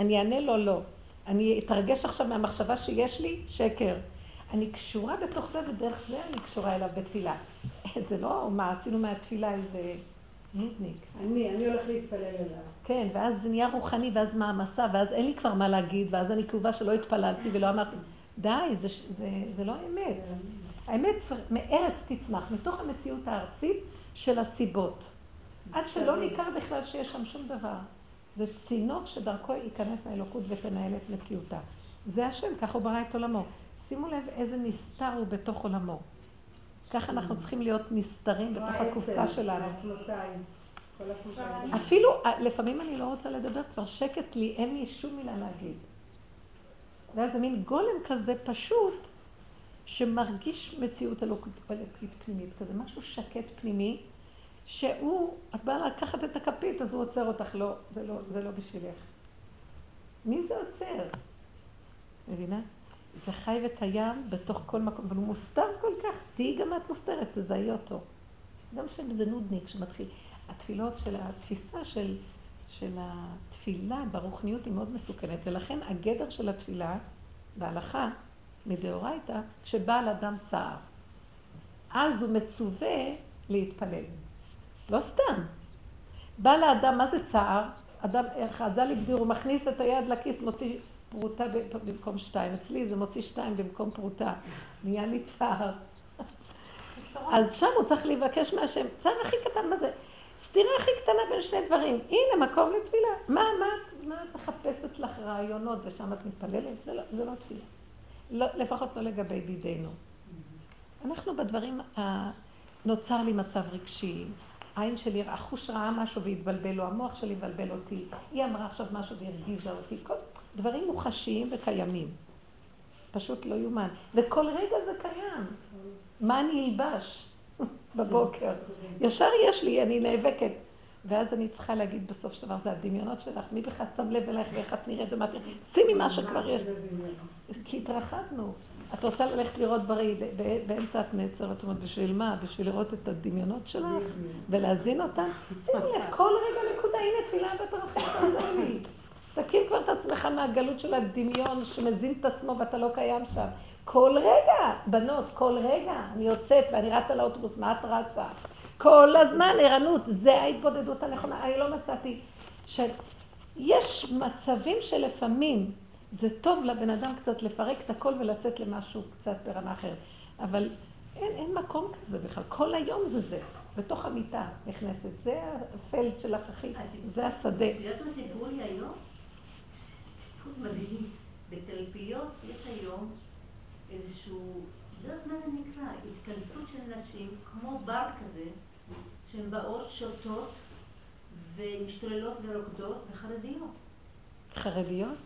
אני אענה לו לא. אני אתרגש עכשיו מהמחשבה שיש לי, שקר. אני קשורה בתוך זה, ודרך זה אני קשורה אליו בתפילה. זה לא מה עשינו מהתפילה איזה נודניק. אני, אני הולך להתפלל אליו. כן, ואז זה נהיה רוחני, ואז מעמסה, ואז אין לי כבר מה להגיד, ואז אני כאובה שלא התפללתי ולא אמרתי, די, זה, זה, זה לא אמת. האמת מארץ תצמח, מתוך המציאות הארצית של הסיבות. עד שלא ניכר בכלל שיש שם שום דבר. זה צינור שדרכו ייכנס האלוקות ותנהל את מציאותה. זה השם, ככה הוא ברא את עולמו. שימו לב איזה נסתר הוא בתוך עולמו. ככה אנחנו צריכים להיות נסתרים בתוך הקופסה שלנו. אפילו, לפעמים אני לא רוצה לדבר, כבר שקט לי, אין לי שום מילה להגיד. ואז זה מין גולם כזה פשוט, שמרגיש מציאות אלוקית פנימית, כזה משהו שקט פנימי, שהוא, את באה לקחת את הכפית, אז הוא עוצר אותך, לא, זה לא, זה לא בשבילך. מי זה עוצר? מבינה? זה חי וקיים בתוך כל מקום, אבל הוא מוסתר כל כך. תהיי גם את מוסתרת, תזהי אותו. גם שזה נודניק שמתחיל. התפילות של, התפיסה של, של התפילה ברוחניות היא מאוד מסוכנת, ולכן הגדר של התפילה בהלכה, מדאורייתא, כשבא על אדם צער. אז הוא מצווה להתפלל. לא סתם. בא לאדם, מה זה צער? אדם, חז"ל הגדיר, הוא מכניס את היד לכיס, מוציא פרוטה במקום שתיים. אצלי זה מוציא שתיים במקום פרוטה. נהיה לי צער. אז שם הוא צריך לבקש מהשם. צער הכי קטן, מה זה? סתירה הכי קטנה בין שני דברים. הנה, מקום לתפילה. מה, מה, מה את מחפשת לך רעיונות ושם את מתפללת? זה לא, זה לא תפילה. לא, לפחות לא לגבי דידינו. אנחנו בדברים, נוצר לי מצב רגשי, העין שלי, החוש ראה משהו והתבלבל לו, המוח שלי מבלבל אותי, היא אמרה עכשיו משהו והרגיזה אותי, כל דברים מוחשיים וקיימים. פשוט לא יאומן. וכל רגע זה קיים. מה אני אלבש בבוקר? ישר יש לי, אני נאבקת. ואז אני צריכה להגיד בסוף של דבר, זה הדמיונות שלך, מי בכלל שם לב אלייך ואיך את נראית ומה תראית? שימי מה שכבר יש. כי התרחבנו. את רוצה ללכת לראות בריא, באמצע את נעצרת, אומרת, בשביל מה? בשביל לראות את הדמיונות שלך ולהזין אותם? שימי לב, כל רגע נקודה, הנה תפילה בדרכים, תעזור. תקים כבר את עצמך מהגלות של הדמיון שמזין את עצמו ואתה לא קיים שם. כל רגע, בנות, כל רגע, אני יוצאת ואני רצה לאוטובוס, מה את רצה? כל הזמן ערנות, זה ההתבודדות הנכונה. אני לא מצאתי שיש מצבים שלפעמים זה טוב לבן אדם קצת לפרק את הכל ולצאת למשהו קצת ברמה אחרת. אבל אין, אין מקום כזה בכלל, כל היום זה זה. בתוך המיטה נכנסת, זה הפלד שלך הכי, זה השדה. את יודעת מה סיפרו לי היום? סיפור מדהים. בתלפיות יש היום איזשהו, לא יודעת מה זה נקרא, התכנסות של נשים, כמו בר כזה, שהן באות, שותות, ומשתוללות ורוקדות, וחרדיות. חרדיות?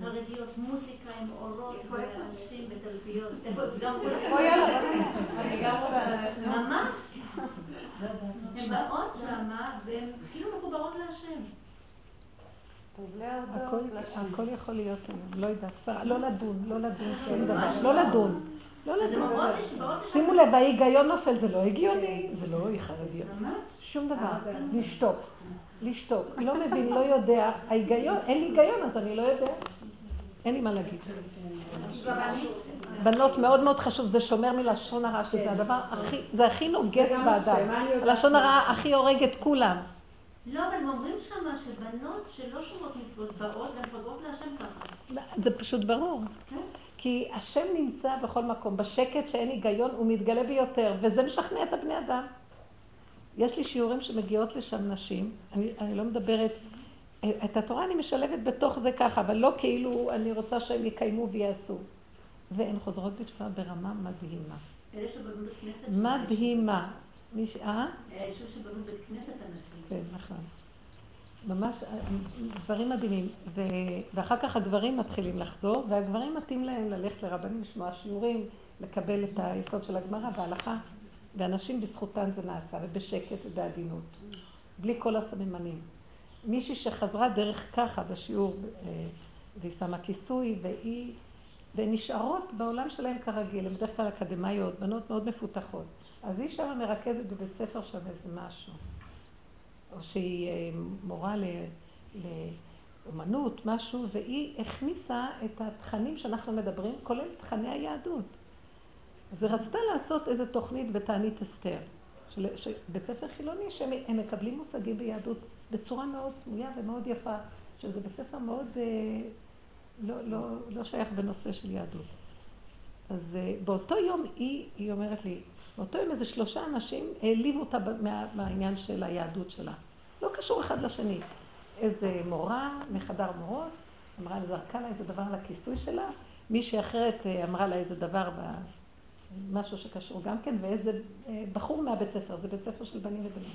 חרדיות, מוזיקה עם אורות ואנשים גם רוצה ללכת. ממש. הן באות שמה, והן כאילו מחוברות להשם. הכל יכול להיות היום, לא יודעת, לא לדון, לא לדון שום דבר, לא לדון. לא לדון. שימו לב, ההיגיון נופל, זה לא הגיוני, זה לא חרדיות. שום דבר, לשתוק. לשתוק. לא מבין, לא יודע. ההיגיון, אין לי היגיון, אז אני לא יודע. אין לי מה להגיד. בנות, מאוד מאוד חשוב, זה שומר מלשון הרע, שזה הדבר הכי, זה הכי נוגס באדם. הלשון הרע הכי הורג את כולם. לא, אבל הם אומרים שמה שבנות שלא שומרות מצוות באות, הן חוזרות להשם ככה. זה פשוט ברור. כן. כי השם נמצא בכל מקום, בשקט שאין היגיון, הוא מתגלה ביותר, וזה משכנע את הבני אדם. יש לי שיעורים שמגיעות לשם נשים, אני, אני לא מדברת, את התורה אני משלבת בתוך זה ככה, אבל לא כאילו אני רוצה שהם יקיימו ויעשו. והן חוזרות בתשובה ברמה מדהימה. אלה שבנו בית כנסת. מדהימה. אה? שוב שבנו בית כנסת אנשים. כן, נכון. ממש דברים מדהימים. ו... ואחר כך הגברים מתחילים לחזור, והגברים מתאים להם ללכת לרבנים, לשמוע שיעורים, לקבל את היסוד של הגמרא וההלכה. ואנשים בזכותן זה נעשה, ובשקט ובעדינות, בלי כל הסממנים. מישהי שחזרה דרך ככה בשיעור, אה, והיא שמה כיסוי, והיא, והן נשארות בעולם שלהן כרגיל, הן בדרך כלל אקדמאיות, בנות מאוד מפותחות. אז היא שמה מרכזת בבית ספר שם איזה משהו. או שהיא אה, מורה. לאומנות, משהו, והיא הכניסה את התכנים שאנחנו מדברים, כולל תכני היהדות. אז היא רצתה לעשות איזו תוכנית בתענית אסתר, של, של בית ספר חילוני, שהם מקבלים מושגים ביהדות בצורה מאוד סמויה ומאוד יפה, שזה בית ספר מאוד אה, לא, לא, לא שייך בנושא של יהדות. אז אה, באותו יום היא, היא אומרת לי, באותו יום איזה שלושה אנשים העליבו אותה מה, מהעניין של היהדות שלה. לא קשור אחד לשני. איזה מורה מחדר מורות, אמרה לה, זרקה לה איזה דבר על הכיסוי שלה, מישהי אחרת אה, אמרה לה איזה דבר משהו שקשור גם כן, ואיזה אה, בחור מהבית ספר, זה בית ספר של בנים ובנים.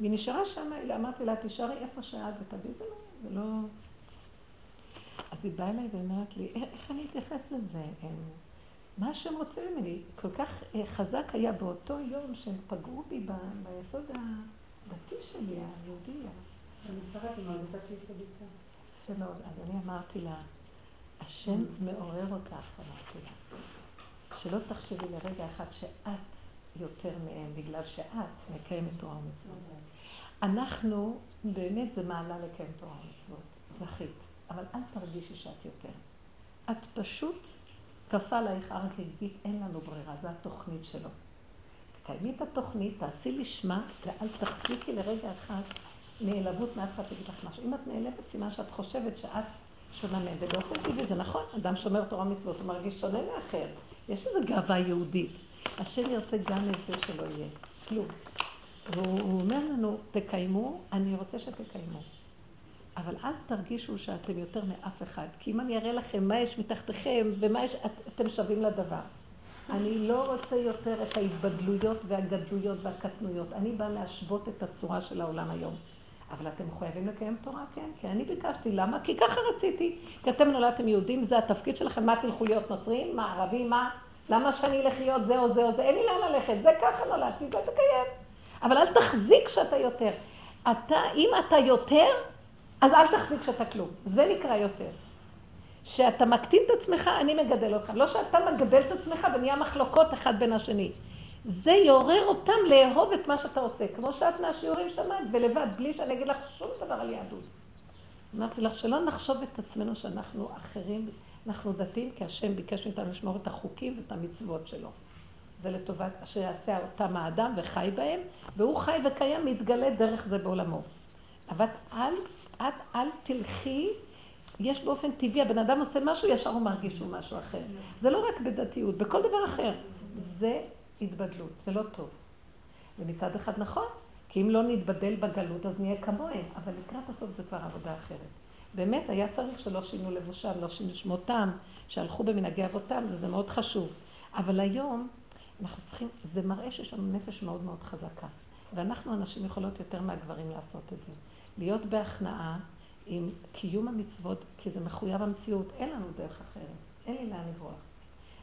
והיא נשארה שם, אמרתי לה, תישארי איפה שאת ותביא, זה לא, זה לא... אז היא באה אליי ואומרת לי, איך אני אתייחס לזה? מה השם רוצה ממני? כל כך אה, חזק היה באותו יום שהם פגעו בי ביסוד הדתי שלי, היהודי. אני מצטרפת עם הרגשת שהיא צדיקה. יפה מאוד. אז אני אמרתי לה, השם מעורר אותך, אמרתי לה, שלא תחשבי לרגע אחד שאת יותר מהם, בגלל שאת מקיימת תורה ומצוות. אנחנו, באמת זה מעלה לקיים תורה ומצוות, זכית, אבל אל תרגישי שאת יותר. את פשוט, כפה עלייך הר כגיגית, אין לנו ברירה, זו התוכנית שלו. תקיימי את התוכנית, תעשי לשמה, ואל תחזיקי לרגע אחד נעלבות מאף אחד תגיד לך משהו. אם את נעלבת, סימן שאת חושבת שאת שונה מהם, ובאופן טבעי זה נכון, אדם שומר תורה ומצוות, הוא מרגיש שונה מאחר. יש איזו גאווה יהודית. השם ירצה גם את זה שלא יהיה. כלום. והוא הוא אומר לנו, תקיימו, אני רוצה שתקיימו. אבל אל תרגישו שאתם יותר מאף אחד, כי אם אני אראה לכם מה יש מתחתיכם ומה יש, את, אתם שווים לדבר. אני לא רוצה יותר את ההתבדלויות והגדלויות והקטנויות. אני באה להשוות את הצורה של העולם היום. אבל אתם חייבים לקיים תורה, כן? כי אני ביקשתי, למה? כי ככה רציתי. כי אתם נולדתם יהודים, זה התפקיד שלכם, מה תלכו להיות נוצרים? מה ערבים? מה? למה שאני אלך להיות זה או זה או זה? אין לי לאן ללכת, זה ככה נולדתי, זה תקיים. אבל אל תחזיק שאתה יותר. אתה, אם אתה יותר, אז אל תחזיק שאתה כלום. זה נקרא יותר. שאתה מקטין את עצמך, אני מגדל אותך. לא שאתה מגדל את עצמך ונהיה מחלוקות אחד בין השני. זה יעורר אותם לאהוב את מה שאתה עושה, כמו שאת מהשיעורים שמעת, ולבד, בלי שאני אגיד לך שום דבר על יהדות. אמרתי לך שלא נחשוב את עצמנו שאנחנו אחרים, אנחנו דתיים, כי השם ביקש מאיתנו לשמור את החוקים ואת המצוות שלו. זה לטובת אשר יעשה אותם האדם וחי בהם, והוא חי וקיים, מתגלה דרך זה בעולמו. אבל אל, את אל תלכי, יש באופן טבעי, הבן אדם עושה משהו, ישר הוא מרגיש שהוא משהו אחר. זה לא רק בדתיות, בכל דבר אחר. זה התבדלות, זה לא טוב. ומצד אחד נכון, כי אם לא נתבדל בגלות אז נהיה כמוהם, אבל לקראת הסוף זה כבר עבודה אחרת. באמת היה צריך שלא שינו לבושם, לא שינו שמותם, שהלכו במנהגי אבותם, וזה מאוד חשוב. אבל היום אנחנו צריכים, זה מראה שיש לנו נפש מאוד מאוד חזקה. ואנחנו הנשים יכולות יותר מהגברים לעשות את זה. להיות בהכנעה עם קיום המצוות, כי זה מחויב המציאות, אין לנו דרך אחרת, אין לי לאן לברוח.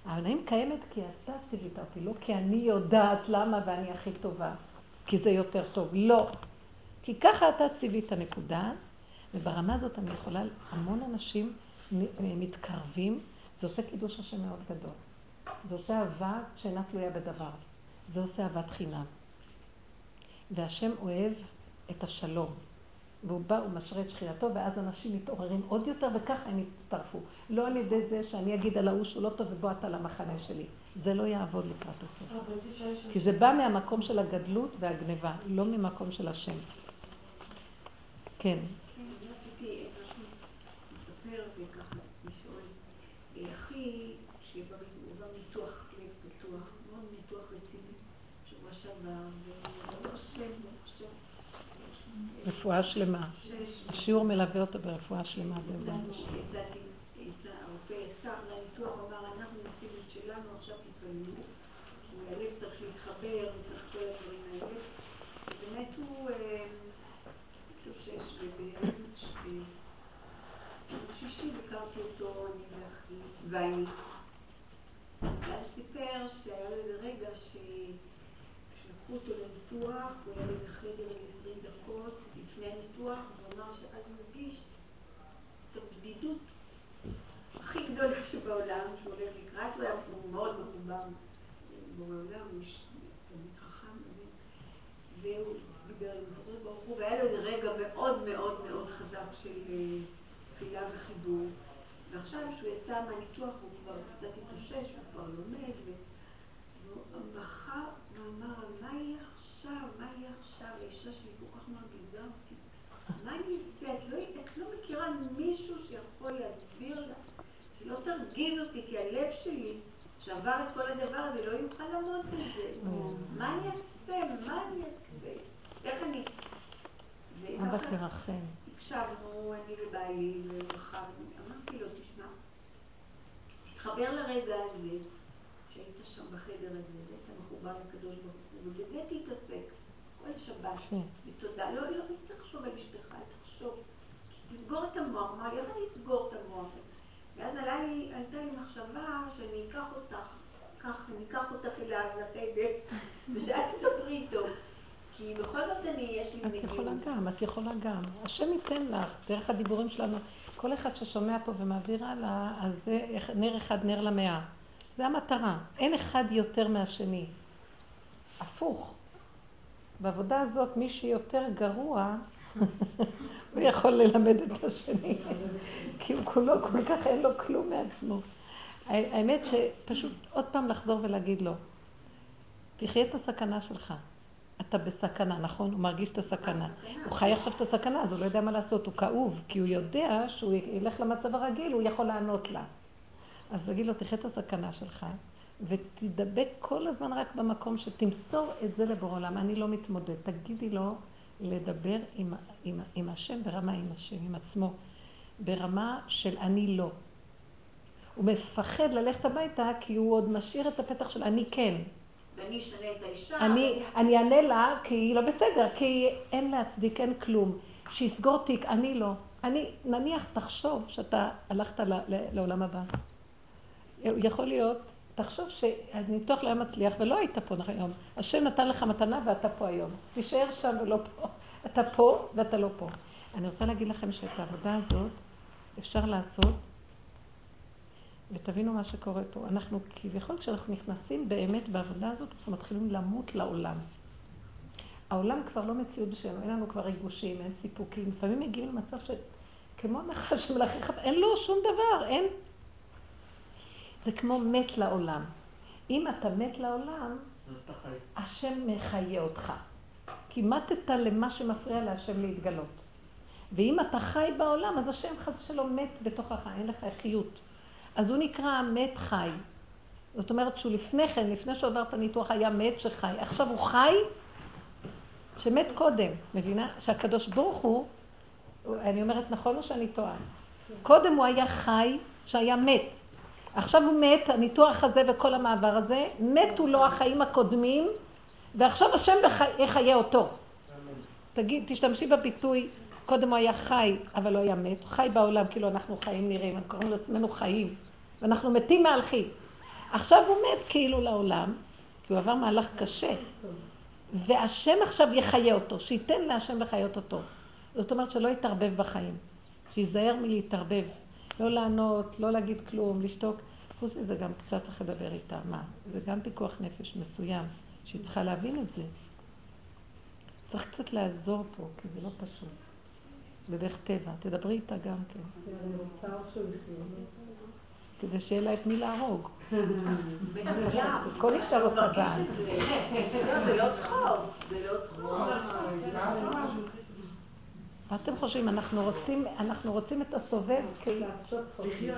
אבל אני קיימת כי אתה ציווית אותי, לא כי אני יודעת למה ואני הכי טובה, כי זה יותר טוב. לא. כי ככה אתה ציווית נקודה, וברמה הזאת אני יכולה, המון אנשים מתקרבים, זה עושה קידוש השם מאוד גדול. זה עושה אהבה שאינה תלויה בדבר. זה עושה אהבת חינם. והשם אוהב את השלום. והוא בא, הוא משרה את שכינתו, ואז אנשים מתעוררים עוד יותר, וככה הם יצטרפו. לא על ידי זה שאני אגיד על ההוא שהוא לא טוב, ובוא אתה למחנה שלי. זה לא יעבוד לקראת הסוף. כי זה בא מהמקום של הגדלות והגניבה, לא ממקום של השם. כן. רציתי משהו לספר וככה לשאול. אחי, שעבר ניתוח לב פתוח, מאוד ניתוח רציני, שבוע שעבר, והוא חושב, הוא חושב. רפואה שלמה. השיעור מלווה אותו ברפואה שלמה בעזרת השם. יצאתי, הרופא יצא מהניתוח, אמר, אנחנו עושים את שלנו, עכשיו תתפללו. כי הלב צריך להתחבר, וצריך כל הדברים האלה. ובאמת הוא התאושש, וביום שישי ביקרתי אותו, אני ואחי, ואני. ואז סיפר שהיה לו איזה רגע שלקחו אותו לניתוח, הוא היה בחדר ל-20 דקות לפני הניתוח, הוא אמר שאז הוא הרגיש את הבדידות הכי גדולה שבעולם, שהוא הולך לקראת, הוא היה מאוד מחובר בעולם, הוא איש תלמיד חכם, והוא דיבר עם הקדוש ברוך הוא, והיה לו איזה רגע מאוד מאוד מאוד חזק של תפילה וחיבור. ועכשיו כשהוא יצא מהניתוח הוא כבר קצת התאושש, הוא כבר לומד, והוא ואמר, מה יהיה עכשיו? מה יהיה עכשיו? האישה שלי כל כך מרגיזה אותי. מה אני אעשה? את לא, את לא מכירה מישהו שיכול להסביר לה, שלא תרגיז אותי, כי הלב שלי, שעבר את כל הדבר הזה, לא יוכל לעמוד בזה. מה אני אעשה? מה אני אעשה? איך אני... אבא תרחם. הקשבנו, אני ובעלי, וברכה, אמרתי לו, תשמע, תתחבר לרגע הזה, שהיית שם בחדר הזה, מחובר לקדוש ברוך הוא, ובזה תתעסק כל שבת, בתודה. לא, לא, אל תחשוב על אשתך, אל תחשוב. תסגור את המוח, מה, איך אני אסגור את המוח? ואז עלה לי, עלתה לי מחשבה שאני אקח אותך כך, אני אקח אותך אליו לחדר, ושאת תדברי איתו. כי בכל זאת אני, יש לי את. יכולה גם, את יכולה גם. השם ייתן לך, דרך הדיבורים שלנו. כל אחד ששומע פה ומעביר הלאה, אז זה נר אחד נר למאה. זה המטרה. אין אחד יותר מהשני. הפוך. בעבודה הזאת, מי שיותר גרוע, הוא יכול ללמד את השני. כי הוא כולו, כל כך אין לו כלום מעצמו. האמת שפשוט עוד פעם לחזור ולהגיד לו, תחיה את הסכנה שלך. אתה בסכנה, נכון? הוא מרגיש את הסכנה. הוא חי עכשיו את הסכנה, אז הוא לא יודע מה לעשות, הוא כאוב, כי הוא יודע שהוא ילך למצב הרגיל, הוא יכול לענות לה. אז תגיד לו, תחיה את הסכנה שלך, ותדבק כל הזמן רק במקום שתמסור את זה לבורא עולם. אני לא מתמודד. תגידי לו לדבר עם, עם, עם השם ברמה עם השם, עם עצמו, ברמה של אני לא. הוא מפחד ללכת הביתה כי הוא עוד משאיר את הפתח של אני כן. ואני אשנה את האישה. אני, אני אענה לה כי היא לא בסדר, כי אין להצדיק, אין כלום. שיסגור תיק, אני לא. אני, נניח, תחשוב שאתה הלכת ל, ל, לעולם הבא. יכול להיות, תחשוב שהניתוח לא היה מצליח ולא היית פה היום. השם נתן לך מתנה ואתה פה היום. תישאר שם ולא פה. אתה פה ואתה לא פה. אני רוצה להגיד לכם שאת העבודה הזאת אפשר לעשות, ותבינו מה שקורה פה. אנחנו כביכול כשאנחנו נכנסים באמת בעבודה הזאת, אנחנו מתחילים למות לעולם. העולם כבר לא מציאות בשבילנו, אין לנו כבר ריגושים, אין סיפוקים. לפעמים מגיעים למצב שכמו נחש שמלחך, אין לו שום דבר, אין. זה כמו מת לעולם. אם אתה מת לעולם, השם מחיה אותך. כי מתת למה שמפריע להשם להתגלות. ואם אתה חי בעולם, אז השם חס ושלום מת בתוכך, אין לך חיות. אז הוא נקרא מת חי. זאת אומרת שהוא לפני כן, לפני שהוא עבר את הניתוח, היה מת שחי. עכשיו הוא חי שמת קודם, מבינה? שהקדוש ברוך הוא, אני אומרת נכון או שאני טועה? קודם הוא היה חי שהיה מת. עכשיו הוא מת, הניתוח הזה וכל המעבר הזה, מתו לו החיים הקודמים, ועכשיו השם יחיה אותו. תגיד, תשתמשי בביטוי, קודם הוא היה חי, אבל לא היה מת. חי בעולם, כאילו אנחנו חיים נראים, אנחנו קוראים לעצמנו חיים, ואנחנו מתים מהלכים. עכשיו הוא מת כאילו לעולם, כי הוא עבר מהלך קשה. והשם עכשיו יחיה אותו, שייתן להשם לחיות אותו. זאת אומרת שלא יתערבב בחיים, שייזהר מלהתערבב, לא לענות, לא להגיד כלום, לשתוק. חוץ מזה גם קצת צריך לדבר איתה, מה? זה גם פיקוח נפש מסוים, שהיא צריכה להבין את זה. צריך קצת לעזור פה, כי זה לא פשוט. בדרך טבע, תדברי איתה גם כן. כדי שיהיה לה את מי להרוג. כל אישה רוצה בעל. זה. לא, זה לא צחוק, זה לא צחוק. מה אתם חושבים? אנחנו רוצים, אנחנו רוצים את הסובב כאילו...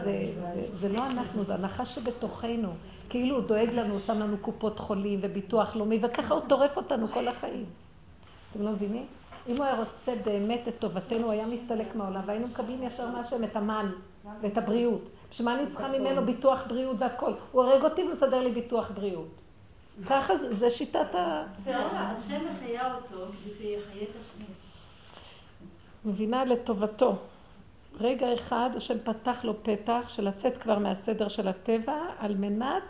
זה, זה, זה לא אנחנו, זה הנחש שבתוכנו. כאילו הוא דואג לנו, הוא שם לנו קופות חולים וביטוח לאומי, וככה הוא טורף אותנו כל החיים. אתם לא מבינים? אם הוא היה רוצה באמת את טובתנו, הוא היה מסתלק מהעולם, והיינו מקבלים ישר מהשם את המן ואת הבריאות. בשביל מה אני צריכה ממנו ביטוח בריאות והכל? הוא הורג אותי ומסדר לי ביטוח בריאות. ככה זה, זה שיטת ה... השם מחיה אותו שיחיה את השני. מבינה לטובתו. רגע אחד השם פתח לו פתח של לצאת כבר מהסדר של הטבע על מנת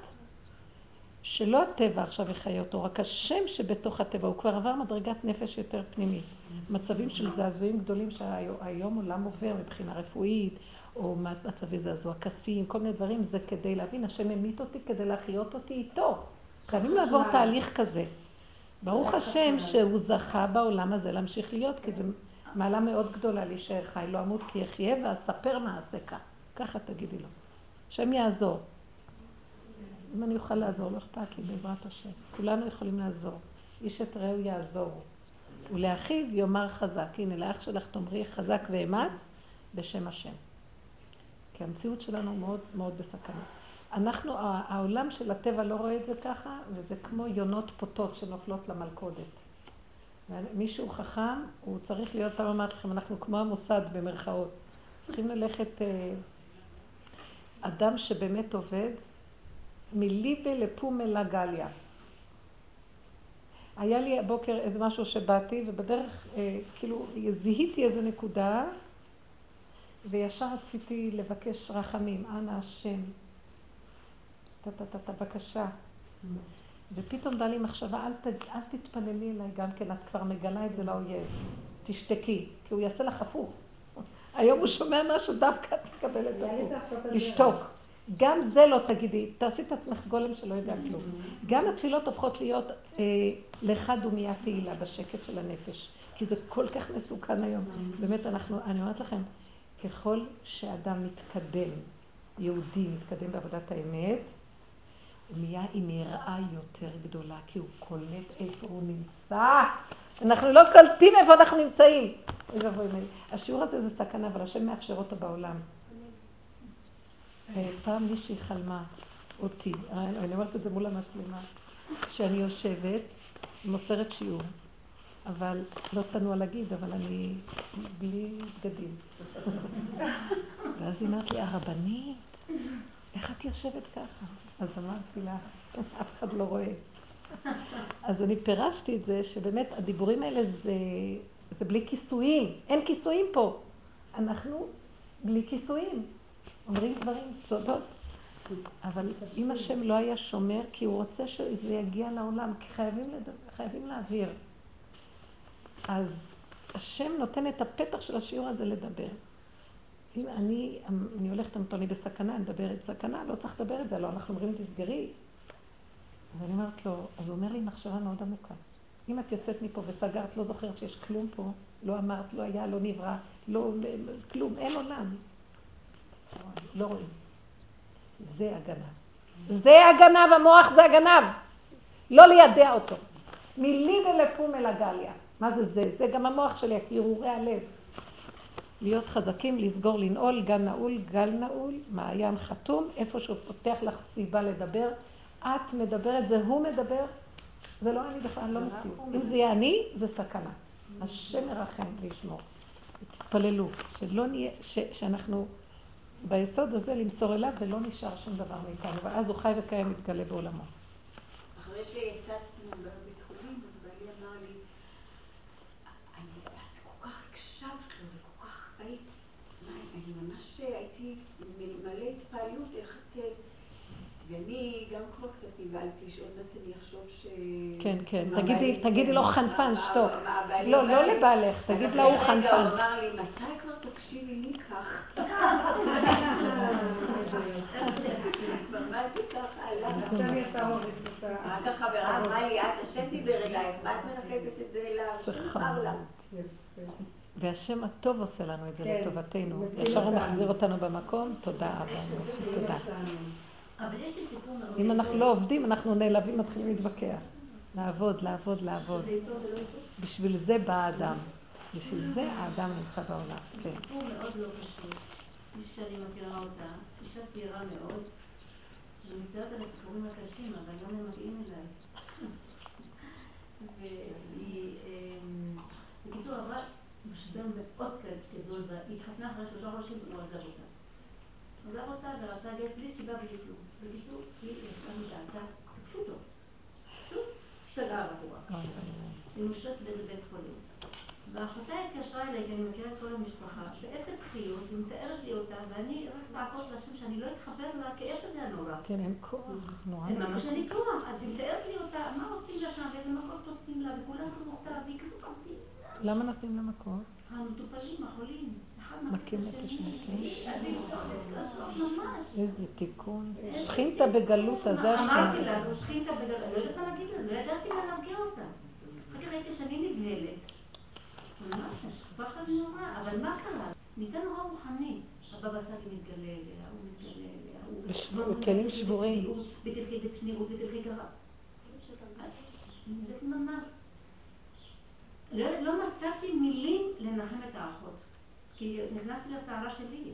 שלא הטבע עכשיו יחיה אותו, רק השם שבתוך הטבע, הוא כבר עבר מדרגת נפש יותר פנימית. מצבים של זעזועים גדולים שהיום עולם עובר מבחינה רפואית, או מצבי זעזוע כספיים, כל מיני דברים, זה כדי להבין, השם המית אותי כדי להחיות אותי איתו. חייבים לעבור תהליך כזה. ברוך השם שהוא זכה בעולם הזה להמשיך להיות, כי זו מעלה מאוד גדולה להישאר חי, לא אמות כי אחיה ואספר מעשה כך. ככה תגידי לו. השם יעזור. אם אני אוכל לעזור, לא אכפת לי, בעזרת השם. כולנו יכולים לעזור. איש את רעהו יעזור. ולאחיו יאמר חזק. הנה, לאח שלך תאמרי חזק ואמץ בשם השם. כי המציאות שלנו מאוד מאוד בסכנה. אנחנו, העולם של הטבע לא רואה את זה ככה, וזה כמו יונות פוטות שנופלות למלכודת. מישהו חכם, הוא צריך להיות, פעם אמרתי לכם, אנחנו כמו המוסד במרכאות. צריכים ללכת, אה, אדם שבאמת עובד, מליבה לפומלה גליה. היה לי הבוקר איזה משהו שבאתי, ובדרך, אה, כאילו, זיהיתי איזה נקודה, וישר רציתי לבקש רחמים, אנא השם. טה-טה-טה, בבקשה. ופתאום בא לי מחשבה, אל, ת, אל תתפללי אליי גם כן, את כבר מגלה את זה לאויב. תשתקי, כי הוא יעשה לך הפוך. היום הוא שומע משהו, דווקא את מקבלת הפוך. לשתוק. גם זה לא תגידי, תעשי את עצמך גולם שלא יודע כלום. גם התפילות הופכות להיות אה, לך דומייה תהילה בשקט של הנפש, כי זה כל כך מסוכן היום. באמת, אנחנו, אני אומרת לכם, ככל שאדם מתקדם, יהודי מתקדם בעבודת האמת, נהיה עם יראה יותר גדולה, כי הוא קולט איפה הוא נמצא. אנחנו לא קולטים איפה אנחנו נמצאים. השיעור הזה זה סכנה, אבל השם מאפשר אותו בעולם. פעם מישהי חלמה אותי, אני אומרת את זה מול המצלמה, שאני יושבת, מוסרת שיעור, אבל לא צנוע להגיד, אבל אני בלי בגדים. ואז היא אמרת לי, הרבנית, איך את יושבת ככה? אז אמרתי לה, אף אחד לא רואה. אז אני פירשתי את זה, שבאמת הדיבורים האלה זה, זה בלי כיסויים, אין כיסויים פה. אנחנו בלי כיסויים. אומרים דברים, סודות. אבל אם השם לא היה שומר, כי הוא רוצה שזה יגיע לעולם, כי חייבים, לדבר, חייבים להעביר. אז השם נותן את הפתח של השיעור הזה לדבר. אם אני, אני הולכת איתו, אני בסכנה, אני מדברת סכנה, לא צריך לדבר את זה, לא, אנחנו אומרים תסגרי. ואני אומרת לו, אז הוא אומר לי מחשבה מאוד עמוקה. אם את יוצאת מפה וסגרת, לא זוכרת שיש כלום פה, לא אמרת, לא היה, לא נברא, לא, כלום, אין עולם. לא רואים. זה הגנב. זה הגנב, המוח זה הגנב. לא לידע אותו. מילי ולפום אל הגליה. מה זה זה? זה גם המוח שלי, הרהורי הלב. להיות חזקים, לסגור, לנעול, גל נעול, גל נעול, מעיין חתום, איפה שהוא פותח לך סיבה לדבר. את מדברת, זה הוא מדבר, זה לא אני בכלל, לא מציאות. אם זה יהיה אני, זה סכנה. השם ירחם וישמור. תתפללו, שלא נהיה, ש, שאנחנו ביסוד הזה למסור אליו ולא נשאר שום דבר מאיתנו, ואז הוא חי וקיים מתגלה בעולמו. אחרי שיצאתי מבית חולים, אז בעלי אמר לי, את כל כך הקשבת לו וכל כך היית, אני ממש הייתי מלא התפעלות איך את... ואני גם כבר קצת נבהלתי, שעוד מעט אני אחשוב ש... כן, כן, תגידי, תגידי לו חנפן, שתוק. לא, לא לבעלך, תגיד לו הוא חנפן. הוא אמר לי, מתי כבר תקשיבי לי כך? רק החברה אמרה לי, את השם דיבר אלייך, מה את מנכסת את זה אליו? והשם הטוב עושה לנו את זה כן. לטובתנו. ישר הוא מחזיר אותנו במקום, תודה רבה. תודה. אם אנחנו לא עובדים, אנחנו נעלבים, מתחילים להתווכח. לעבוד, לעבוד, לעבוד. בשביל זה בא האדם. בשביל זה האדם נמצא בעולם. כן. סיפור מאוד לא פשוט. אישה שאני מכירה אותה, אישה צעירה מאוד, ומצטערת על הסיפורים הקשים, אבל לא הם מגיעים אליי. והיא, אמ, בקיצור, עברה משבר מאוד גדול, והיא התחתנה אחרי שלושה חודשים והוא עזב אותה. עזב אותה ורצה גט בלי סיבה בלי כלום. בקיצור, היא יצאה מדעתה, פשוטו. פשוט השתגעה בחורה. היא מאושפזת באיזה בית חולים. ואחותה התקשרה אליי, כי אני מכירה את כל המשפחה, בעשר בחיות, היא מתארת לי אותה, ואני רק צעקות לשם שאני לא אתחבר לכאב הזה הנורא. כן, אין כוח, נורא מסוכן. ממש אין כוח, אז היא מתארת לי אותה, מה עושים לה שם, ואיזה מכות נותנים לה, וכולם צריכים אותה, והיא כזאת. למה נותנים לה מכות? המטופלים, החולים. מכים את השני, כן? איזה תיקון. שכינתה בגלותה, זה השכינה. אמרתי לה, שכינתה בגלותה, לא יודעת מה להגיד לה, לא ידעתי מה להרגיע אותה. אחר כך ראיתי שאני נבהלת. ממש, פחד נורא, אבל מה קרה? ניתן נורא רוחני. הבבא סאלי מתגלה אליה, הוא מתגלה אליה. בכלים שבורים. ותלכי בצניעות ותלכי גרה. לא, לא מצאתי מילים לנחם. כי נכנסתי לסערה שלי.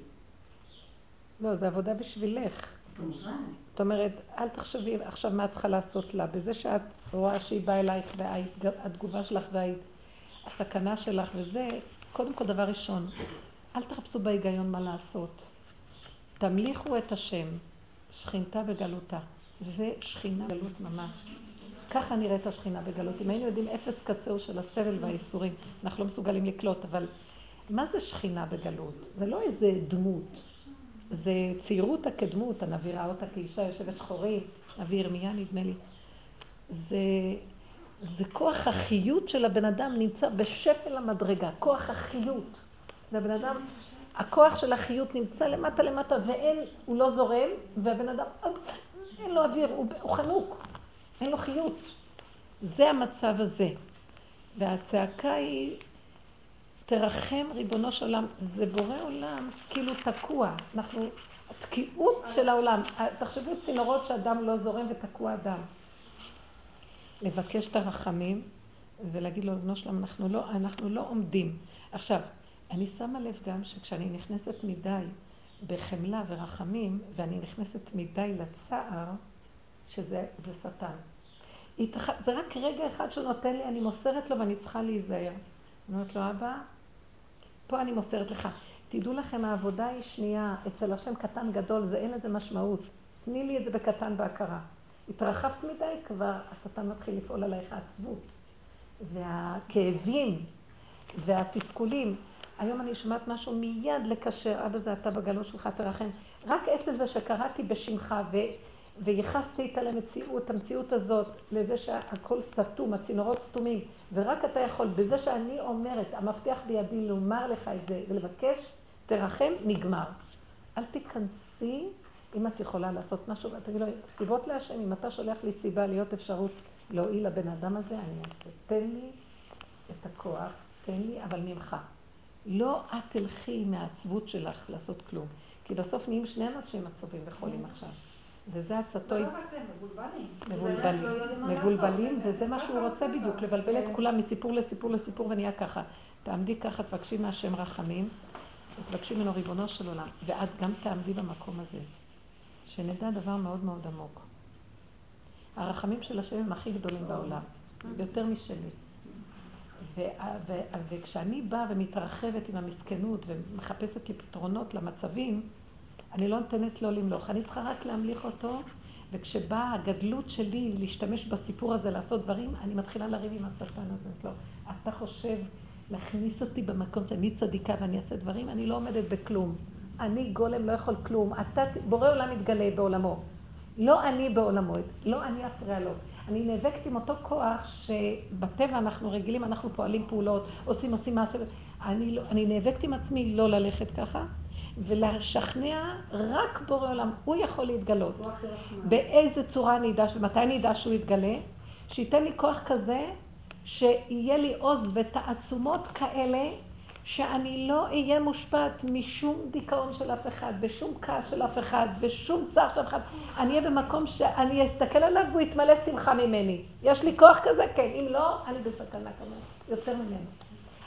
לא, זה עבודה בשבילך. כמובן. זאת אומרת, אל תחשבי עכשיו מה את צריכה לעשות לה. בזה שאת רואה שהיא באה אלייך והתגובה שלך והסכנה שלך וזה, קודם כל דבר ראשון, אל תחפשו בהיגיון מה לעשות. תמליכו את השם, שכינתה בגלותה. זה שכינה בגלות ממש. ככה נראית השכינה בגלות. אם היינו יודעים אפס קצהו של הסבל והאיסורים, אנחנו לא מסוגלים לקלוט, אבל מה זה שכינה בגלות? זה לא איזה דמות. זה צעירות הקדמות, הנביא ראה אותה כאישה יושבת שחורים, נביא ירמיה נדמה לי. זה, זה כוח החיות של הבן אדם נמצא בשפל המדרגה, כוח החיות. והבן אדם, הכוח של החיות נמצא למטה למטה ואין, הוא לא זורם, והבן אדם, אין לו אוויר, הוא, הוא חנוק, אין לו חיות. זה המצב הזה. והצעקה היא, תרחם ריבונו של עולם, זה בורא עולם כאילו תקוע. אנחנו, התקיעות של העולם, תחשבו צינורות שאדם לא זורם ותקוע אדם. לבקש את הרחמים ולהגיד לו, ריבונו שלם, אנחנו לא, אנחנו לא עומדים. עכשיו, אני שמה לב גם שכשאני נכנסת מדי בחמלה ורחמים, ואני נכנסת מדי לצער, שזה שטן. זה רק רגע אחד שהוא נותן לי, אני מוסרת לו ואני צריכה להיזהר. אני אומרת לו, אבא, פה אני מוסרת לך. תדעו לכם, העבודה היא שנייה, אצל השם קטן גדול, זה אין לזה משמעות. תני לי את זה בקטן בהכרה. התרחבת מדי, כבר השטן מתחיל לפעול עלייך העצבות. והכאבים והתסכולים. היום אני שומעת משהו מיד לקשר, אבא זה אתה בגלות שלך, תרחם. רק עצם זה שקראתי בשמך ו... וייחסתי איתה למציאות, המציאות הזאת, לזה שהכל סתום, הצינורות סתומים, ורק אתה יכול, בזה שאני אומרת, המפתח בידי לומר לך את זה ולבקש, תרחם, נגמר. אל תיכנסי אם את יכולה לעשות משהו, ותגידי לו, סיבות להשם, אם אתה שולח לי סיבה להיות אפשרות להועיל לבן אדם הזה, אני אעשה. תן לי את הכוח, תן לי, אבל ממך. לא את תלכי מהעצבות שלך לעשות כלום. כי בסוף נהיים שני אנשים עצובים וחולים עכשיו. וזה עצתו... לא מבולבלים. מבולבלים, לא מבולבלים, וזה מה שהוא רוצה בדיוק, לבלבל את כן. כולם מסיפור לסיפור לסיפור ונהיה ככה. תעמדי ככה, תבקשי מהשם רחמים, ותבקשי ממנו ריבונו של עולם, ואת גם תעמדי במקום הזה. שנדע דבר מאוד מאוד עמוק. הרחמים של השם הם הכי גדולים בעולם, יותר משלי. ו- ו- וכשאני באה ומתרחבת עם המסכנות ומחפשת לי פתרונות למצבים, אני לא נותנת לו למלוך, אני צריכה רק להמליך אותו, וכשבאה הגדלות שלי להשתמש בסיפור הזה, לעשות דברים, אני מתחילה לריב עם השטן הזה. לא, אתה חושב להכניס אותי במקום שאני צדיקה ואני אעשה דברים, אני לא עומדת בכלום. אני גולם לא יכול כלום. אתה, בורא עולם מתגלה בעולמו. לא אני בעולמו, לא אני אפריע לו. אני נאבקת עם אותו כוח שבטבע אנחנו רגילים, אנחנו פועלים פעולות, עושים עושים משהו. אני, לא, אני נאבקת עם עצמי לא ללכת ככה, ולשכנע רק בורא עולם, הוא יכול להתגלות. באיזה צורה אני אדע, ומתי אני אדע שהוא יתגלה? שייתן לי כוח כזה, שיהיה לי עוז ותעצומות כאלה, שאני לא אהיה מושפעת משום דיכאון של אף אחד, ושום כעס של אף אחד, ושום צער של אף אחד. אני אהיה במקום שאני אסתכל עליו והוא יתמלא שמחה ממני. יש לי כוח כזה? כן. אם לא, אני בסכנה כמובן, יותר ממנו.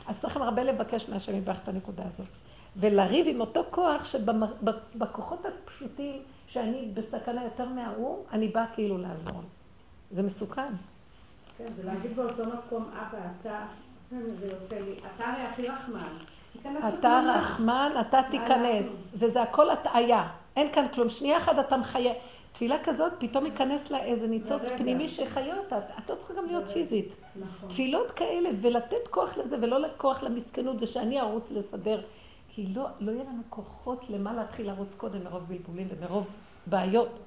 אז צריכים הרבה לבקש מהשם יברך את הנקודה הזאת. ולריב עם אותו כוח שבכוחות הפשוטים, שאני בסכנה יותר מההוא, אני באה כאילו לעזור. זה מסוכן. כן, זה להגיד באותו מקום, אבא, אתה, זה יוצא לי, אתה הרי הכי רחמן. אתה רחמן, אתה תיכנס, וזה הכל הטעיה. אין כאן כלום. שנייה אחת אתה מחיה. תפילה כזאת, פתאום ייכנס לה איזה ניצוץ פנימי שיחיה אותה. את לא צריכה גם להיות פיזית. נכון. תפילות כאלה, ולתת כוח לזה, ולא כוח למסכנות, ושאני ארוץ לסדר. כי לא, לא יהיה לנו כוחות למה להתחיל לרוץ קודם מרוב בלבולים ומרוב בעיות.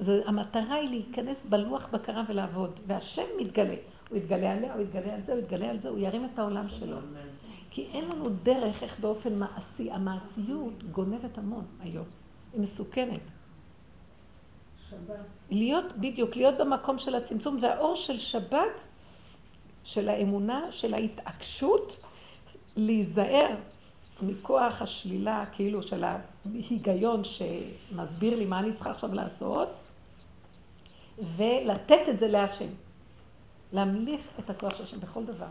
אז המטרה היא להיכנס בלוח בקרה ולעבוד, והשם מתגלה. הוא יתגלה עליה, הוא יתגלה על זה, הוא יתגלה על זה, הוא ירים את העולם שלו. כי אין לנו דרך איך באופן מעשי, המעשיות גונבת המון היום, היא מסוכנת. שבת. להיות, בדיוק, להיות במקום של הצמצום, והאור של שבת, של האמונה, של ההתעקשות, להיזהר מכוח השלילה, כאילו של ההיגיון שמסביר לי מה אני צריכה עכשיו לעשות, ולתת את זה להשם. להמליך את הכוח של השם בכל דבר.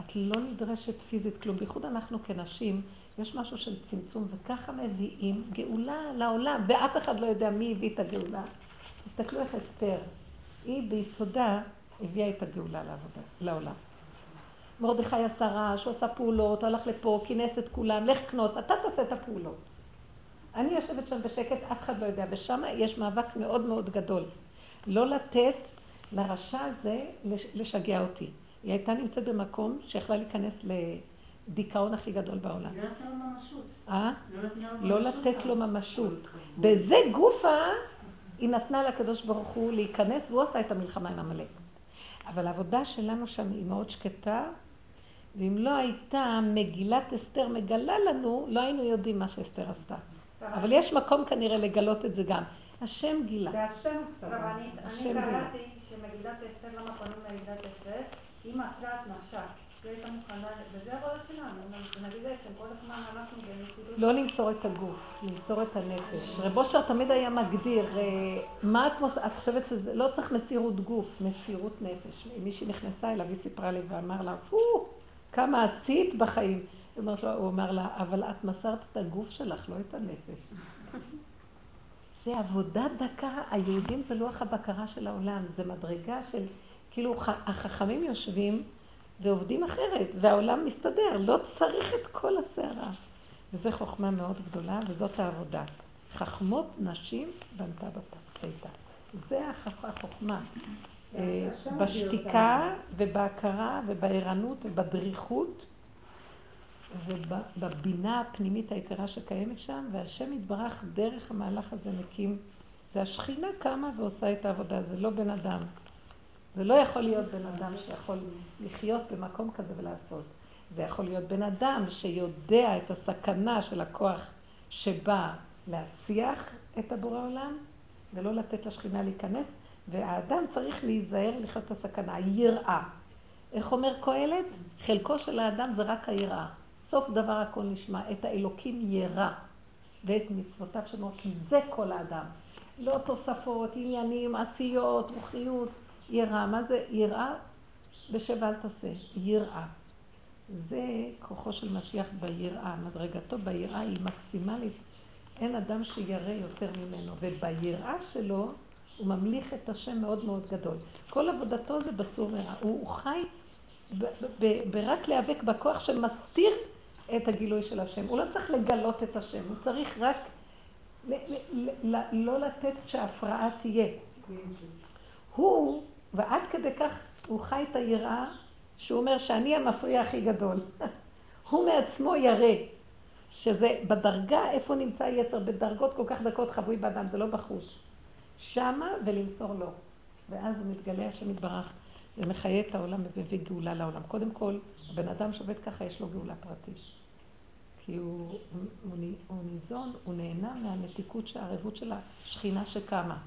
את לא נדרשת פיזית כלום, בייחוד אנחנו כנשים, יש משהו של צמצום, וככה מביאים גאולה לעולם, ואף אחד לא יודע מי הביא את הגאולה. תסתכלו איך אסתר, היא ביסודה הביאה את הגאולה לעבודה, לעולם. מרדכי עשה רעש, הוא עשה פעולות, הלך לפה, כינס את כולם, לך כנוס, אתה תעשה את הפעולות. אני יושבת שם בשקט, אף אחד לא יודע, ושם יש מאבק מאוד מאוד גדול. לא לתת לרשע הזה לשגע אותי. היא הייתה נמצאת במקום שיכלה להיכנס הדיכאון הכי גדול בעולם. לא. אה? לא לא לתת לו. ממשות. בזה גופה היא נתנה לקדוש ברוך הוא להיכנס, והוא עשה את המלחמה עם עמלק. אבל העבודה שלנו שם היא מאוד שקטה, ואם לא הייתה מגילת אסתר מגלה לנו, לא היינו יודעים מה שאסתר עשתה. אבל יש מקום כנראה לגלות את זה גם. השם גילה. זה השם. רבנית, השם אני גילה. קראתי שמגילת אסתר, למה קוראים למגילת אסתר? היא מסרה את נפשה. לא למסור את הגוף, למסור את הנפש. רב אושר תמיד היה מגדיר, אה, מה את, מוס... את חושבת שזה, לא צריך מסירות גוף, מסירות נפש. מישהי נכנסה אליו, היא סיפרה לי ואמר לה, כמה עשית בחיים. הוא אמר לה, אבל את מסרת את הגוף שלך, לא את הנפש. זה עבודה דקה, היהודים זה לוח הבקרה של העולם, זה מדרגה של, כאילו החכמים יושבים ועובדים אחרת, והעולם מסתדר, לא צריך את כל הסערה. וזו חוכמה מאוד גדולה, וזאת העבודה. חכמות נשים בנתה בתתה. זה החוכמה. אה, בשתיקה ובהכרה ובערנות ובדריכות ובבינה הפנימית היתרה שקיימת שם, והשם יתברך דרך המהלך הזה מקים. זה השכינה קמה ועושה את העבודה, זה לא בן אדם. זה לא יכול להיות בן אדם שיכול לחיות במקום כזה ולעשות. זה יכול להיות בן אדם שיודע את הסכנה של הכוח שבא להסיח את הבורא עולם ולא לתת לשכינה להיכנס, והאדם צריך להיזהר לחיות את הסכנה, יראה. איך אומר קהלת? חלקו של האדם זה רק היראה. סוף דבר הכל נשמע, את האלוקים ירא ואת מצוותיו שמור, כי זה כל האדם. לא תוספות, עניינים, עשיות, רוחניות, יראה. מה זה יראה? בשב אל תעשה, יראה. זה כוחו של משיח ביראה, מדרגתו ביראה היא מקסימלית. אין אדם שירא יותר ממנו, וביראה שלו הוא ממליך את השם מאוד מאוד גדול. כל עבודתו זה בסור מרע. הוא, חי ברק להיאבק בכוח שמסתיר את הגילוי של השם. הוא לא צריך לגלות את השם, הוא צריך רק לא לתת שההפרעה תהיה. הוא, ועד כדי כך הוא חי את היראה, שהוא אומר שאני המפריע הכי גדול. הוא מעצמו ירא, שזה בדרגה, איפה נמצא היצר, בדרגות כל כך דקות חבוי באדם, זה לא בחוץ. שמה ולמסור לו. ואז הוא מתגלה השם יתברך ומחיה את העולם ומביא גאולה לעולם. קודם כל, הבן אדם שעובד ככה, יש לו גאולה פרטית. כי הוא, הוא, הוא, ניזון, הוא נהנה מהמתיקות, של הערבות של השכינה שקמה.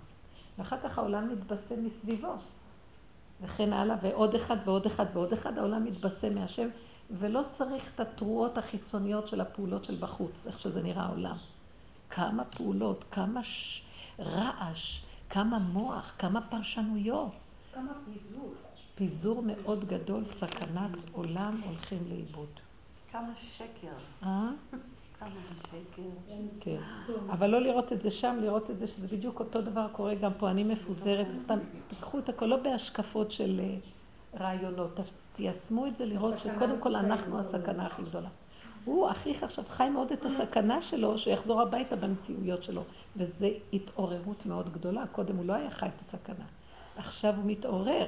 ואחר כך העולם מתבשם מסביבו. וכן הלאה, ועוד אחד ועוד אחד ועוד אחד, העולם מתבשם מהשם, ולא צריך את התרועות החיצוניות של הפעולות של בחוץ, איך שזה נראה העולם. כמה פעולות, כמה ש... רעש, כמה מוח, כמה פרשנויות. כמה פיזור. פיזור מאוד גדול, סכנת עולם הולכים לאיבוד. כמה שקר, אה? כמה שקר. כן. אבל לא לראות את זה שם, לראות את זה שזה בדיוק אותו דבר קורה גם פה. אני מפוזרת, אתם תיקחו את הכל, לא בהשקפות של אה, רעיונות, תיישמו את זה לראות שקודם כל אנחנו הסכנה הכי גדולה. הוא, אחיך עכשיו חי מאוד את הסכנה שלו, שיחזור הביתה במציאויות שלו. וזו התעוררות מאוד גדולה. קודם הוא לא היה חי את הסכנה. עכשיו הוא מתעורר.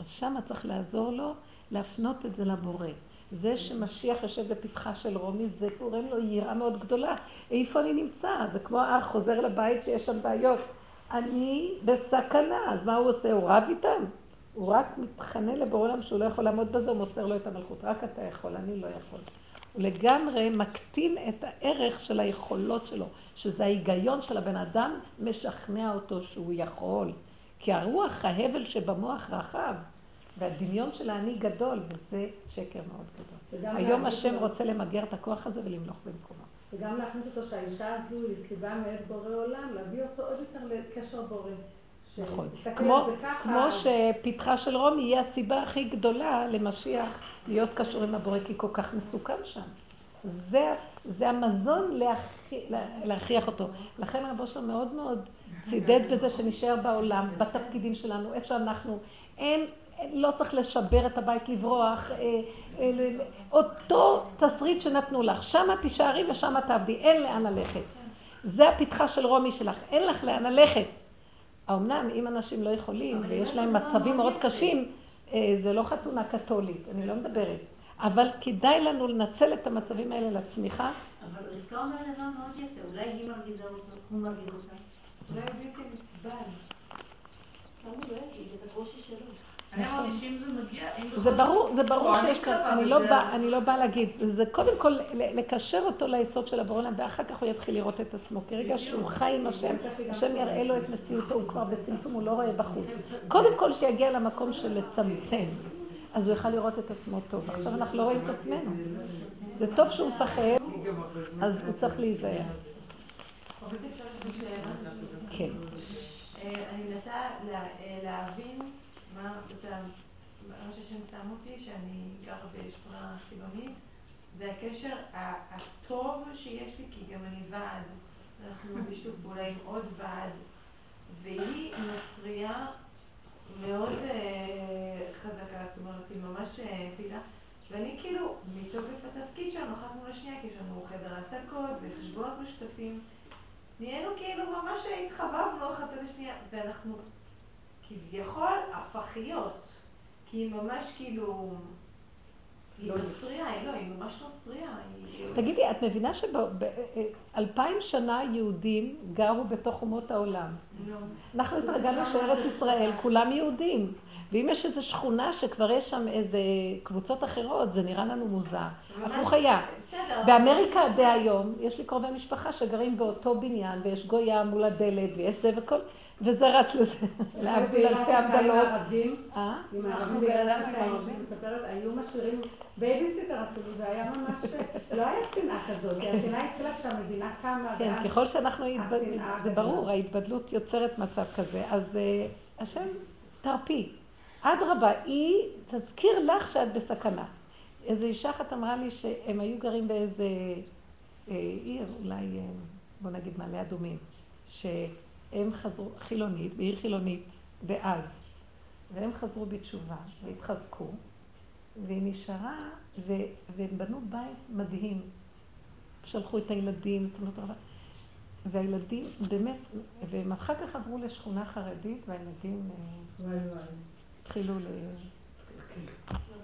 אז שמה צריך לעזור לו להפנות את זה לבורא. זה שמשיח יושב בפתחה של רומי, זה גורם לו יראה מאוד גדולה. איפה אני נמצא? זה כמו אח חוזר לבית שיש שם בעיות. אני בסכנה, אז מה הוא עושה? הוא רב איתם? הוא רק מתחנן לבורא עולם שהוא לא יכול לעמוד בזה, הוא מוסר לו את המלכות. רק אתה יכול, אני לא יכול. הוא לגמרי מקטין את הערך של היכולות שלו, שזה ההיגיון של הבן אדם, משכנע אותו שהוא יכול. כי הרוח, ההבל שבמוח רחב, והדמיון של האני גדול, וזה שקר מאוד גדול. היום השם רוצה למגר את הכוח הזה ולמלוך במקומו. וגם להכניס אותו שהאישה הזו היא סיבה מאת בורא עולם, להביא אותו עוד יותר לקשר בורא. נכון. כמו, כמו שפתחה של רומי היא הסיבה הכי גדולה למשיח להיות קשור עם הבורא, כי כל כך מסוכן שם. זה, זה המזון להכי, לה- להכריח אותו. לכן רב אושר מאוד מאוד צידד בזה שנשאר בעולם, בתפקידים שלנו, איפה שאנחנו. אין, לא צריך לשבר את הבית, לברוח. אה, אה, אותו תסריט שנתנו לך, שמה תישארי ושמה תעבדי, אין לאן ללכת. זה הפתחה של רומי שלך, אין לך לאן ללכת. האמנם אם אנשים לא יכולים ויש להם מצבים מאוד קשים, אה, זה לא חתונה קתולית, אני לא מדברת. אבל כדאי לנו לנצל את המצבים האלה לצמיחה. אבל רבקה אומר דבר מאוד יפה, אולי היא מרגיזה אותו, הוא מרגיז אותה. אולי הוא בלתי נסבל. למה הוא לא יגיד את הקושי שלו? זה ברור, זה ברור שיש כאן, מקווה, אני לא באה, אני לא באה להגיד, זה קודם כל לקשר אותו ליסוד של הבורא עולם, ואחר כך הוא יתחיל לראות את עצמו. כי רגע שהוא חי עם השם, השם יראה לו את מציאותו, הוא כבר בצמצום, הוא לא רואה בחוץ. קודם כל שיגיע למקום של לצמצם, אז הוא יוכל לראות את עצמו טוב. עכשיו אנחנו לא רואים את עצמנו. זה טוב שהוא מפחד, אז הוא צריך להיזהר. כן. אה, אני מנסה אה, להבין מה, שהשם שם אותי, שאני גרה בשכונה חילונית, והקשר ה- הטוב שיש לי, כי גם אני ועד, אנחנו בשיתוף פעולה עם עוד ועד, והיא נוצרייה מאוד אה, חזקה, זאת אומרת, היא ממש אה, פעילה. ואני כאילו, מתוקף התפקיד שלנו, אחת מול השנייה, כי יש לנו חדר העסקות וחשבונות משותפים, נהיינו כאילו ממש התחבבנו אחת על השנייה, ואנחנו כביכול הפכיות, כי היא ממש כאילו, היא נוצרייה, היא לא, היא ממש נוצרייה. היא- תגידי, את מבינה שבאלפיים שנה יהודים גרו בתוך אומות העולם? נו. אנחנו התרגלנו שארץ ישראל כולם יהודים. ואם יש איזו שכונה שכבר יש שם איזה קבוצות אחרות, זה נראה לנו מוזר. הפוך היה. באמריקה דהיום, יש לי קרובי משפחה שגרים באותו בניין, ויש גויה מול הדלת, ויש זה וכל, וזה רץ לזה, להבדיל אלפי הבדלות. אה? עם אנחנו הערבים גדלנו עם הערבים. אני מספרת, היו משאירים בייביסיטר אפילו, זה היה ממש, לא היה שנאה כזאת, כי השנאה התחילה כשהמדינה קמה, כן, ככל שאנחנו, זה. ברור, ההתבדלות יוצרת מצב כזה. אז אה, השם, תרפי. אדרבה, היא תזכיר לך שאת בסכנה. איזו אישה אחת אמרה לי שהם היו גרים באיזה אה, עיר, אולי, אה, בוא נגיד מעלה אדומים, שהם חזרו, חילונית, בעיר חילונית, דאז, והם חזרו בתשובה והתחזקו, והיא נשארה, ו, והם בנו בית מדהים. שלחו את הילדים, את בנות הרבה, והילדים באמת, והם אחר כך עברו לשכונה חרדית, והילדים אה. התחילו ל...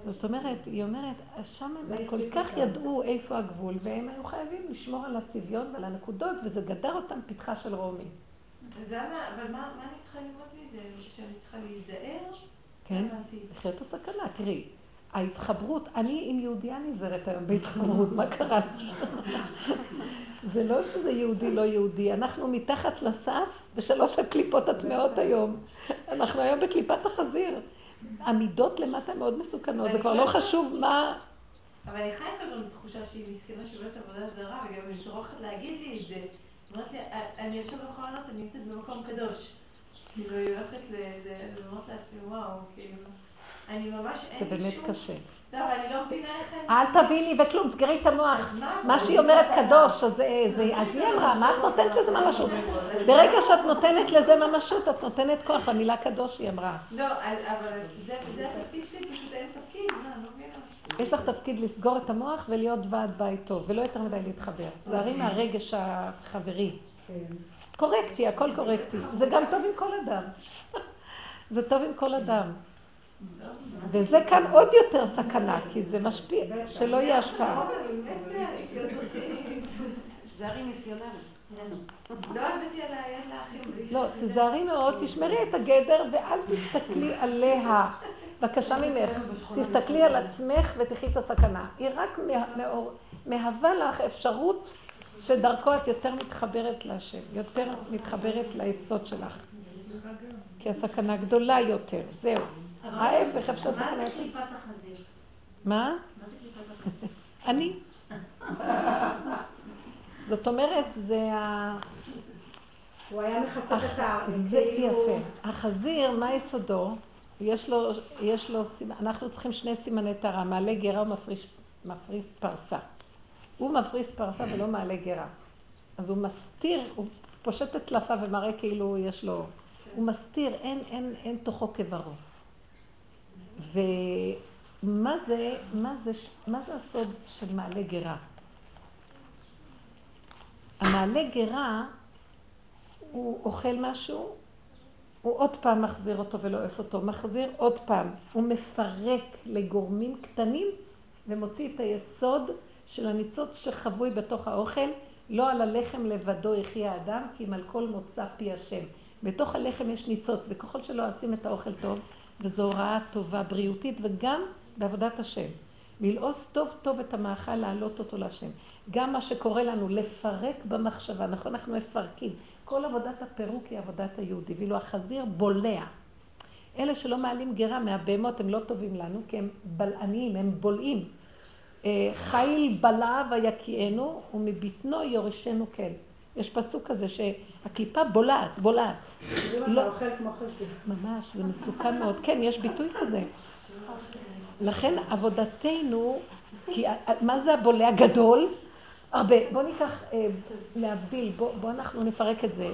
זאת אומרת, היא אומרת, שם הם כל כך. ידעו איפה הגבול, והם היו חייבים לשמור על הצביון ועל הנקודות, וזה גדר אותם פתחה של רומי. אז למה, אבל מה אני צריכה ללמוד מזה? שאני צריכה להיזהר? כן? את הסכנה. תראי, ההתחברות, אני עם יהודייה נזהרת היום בהתחברות, מה קרה? זה לא שזה יהודי לא יהודי, אנחנו מתחת לסף בשלוש הקליפות הטמעות היום. אנחנו היום בקליפת החזיר. המידות למטה מאוד מסוכנות, זה כבר לא חשוב מה... אבל אני חיה כזאת בתחושה שהיא מסכנה שעובדת עבודה זרה, וגם היא טורחת להגיד לי את זה. אומרת לי, אני יושבת בכל העונות, אני נמצאת במקום קדוש. כאילו, היא הולכת לזה, אני אומרת לעצמי, וואו, כאילו, אני ממש, זה אין לי באמת שום... קשה. לא, אבל אני לא מבינה איך אני... אל תביני בכלום, סגרי את המוח. מה? שהיא אומרת קדוש, אז זה, זה- אז היא אמרה, מה את נותנת לזה ממשות? ברגע שאת נותנת לזה ממשות, את נותנת כוח למילה קדוש, היא אמרה. לא, אבל זה זה התפקיד שלי, פשוט אין תפקיד, מה, אני לא מבינה. יש לך תפקיד לסגור את המוח ולהיות ועד בית טוב, ולא יותר מדי להתחבר. זהרי מהרגש החברי. כן. קורקטי, הכל קורקטי. זה גם טוב עם כל אדם. זה טוב עם כל אדם. וזה כאן עוד יותר סכנה, כי זה משפיע, שלא יהיה השפעה. זה הרי ניסיונרי. לא לאחים. לא, מאוד, תשמרי את הגדר ואל תסתכלי עליה. בבקשה ממך, תסתכלי על עצמך ותחי את הסכנה. היא רק מהווה לך אפשרות שדרכו את יותר מתחברת להשם, יותר מתחברת ליסוד שלך. כי הסכנה גדולה יותר, זהו. ההפך, איפה שהסכנה מה זה. קליפת החזיר? מה? מה זה קליפת החזיר? אני. זאת אומרת, זה ה... הוא היה מכסה את ה... זה כאילו- יפה. החזיר, מה יסודו? יש לו, יש לו, אנחנו צריכים שני סימני טהרה, מעלה גרה ומפריש מפריס פרסה. הוא מפריס פרסה ולא מעלה גרה. אז הוא מסתיר, הוא פושט את טלפיו ומראה כאילו יש לו... הוא מסתיר, אין, אין, אין תוכו כברו. ומה זה, מה זה, מה זה הסוד של מעלה גרה? המעלה גרה, הוא אוכל משהו, הוא עוד פעם מחזיר אותו ולא אוהב אותו, מחזיר עוד פעם. הוא מפרק לגורמים קטנים ומוציא את היסוד של הניצוץ שחבוי בתוך האוכל, לא על הלחם לבדו יחי האדם, כי אם על כל מוצא פי השם. בתוך הלחם יש ניצוץ, וככל שלא עושים את האוכל טוב, וזו הוראה טובה, בריאותית, וגם בעבודת השם. ללעוס טוב טוב את המאכל, להעלות אותו להשם. גם מה שקורה לנו, לפרק במחשבה, נכון? אנחנו מפרקים. כל עבודת הפירוק היא עבודת היהודי, ואילו החזיר בולע. אלה שלא מעלים גרה מהבהמות הם לא טובים לנו, כי הם בלעניים, הם בולעים. אה, חיל בלע ויקיענו, ומבטנו יורשנו כל. יש פסוק כזה שהקליפה בולעת, בולעת. לא. ממש, זה מסוכן מאוד. כן, יש ביטוי כזה. לכן עבודתנו, כי מה זה הבולע גדול? הרבה. בואו ניקח, אה, להבדיל, בואו בוא אנחנו נפרק את זה.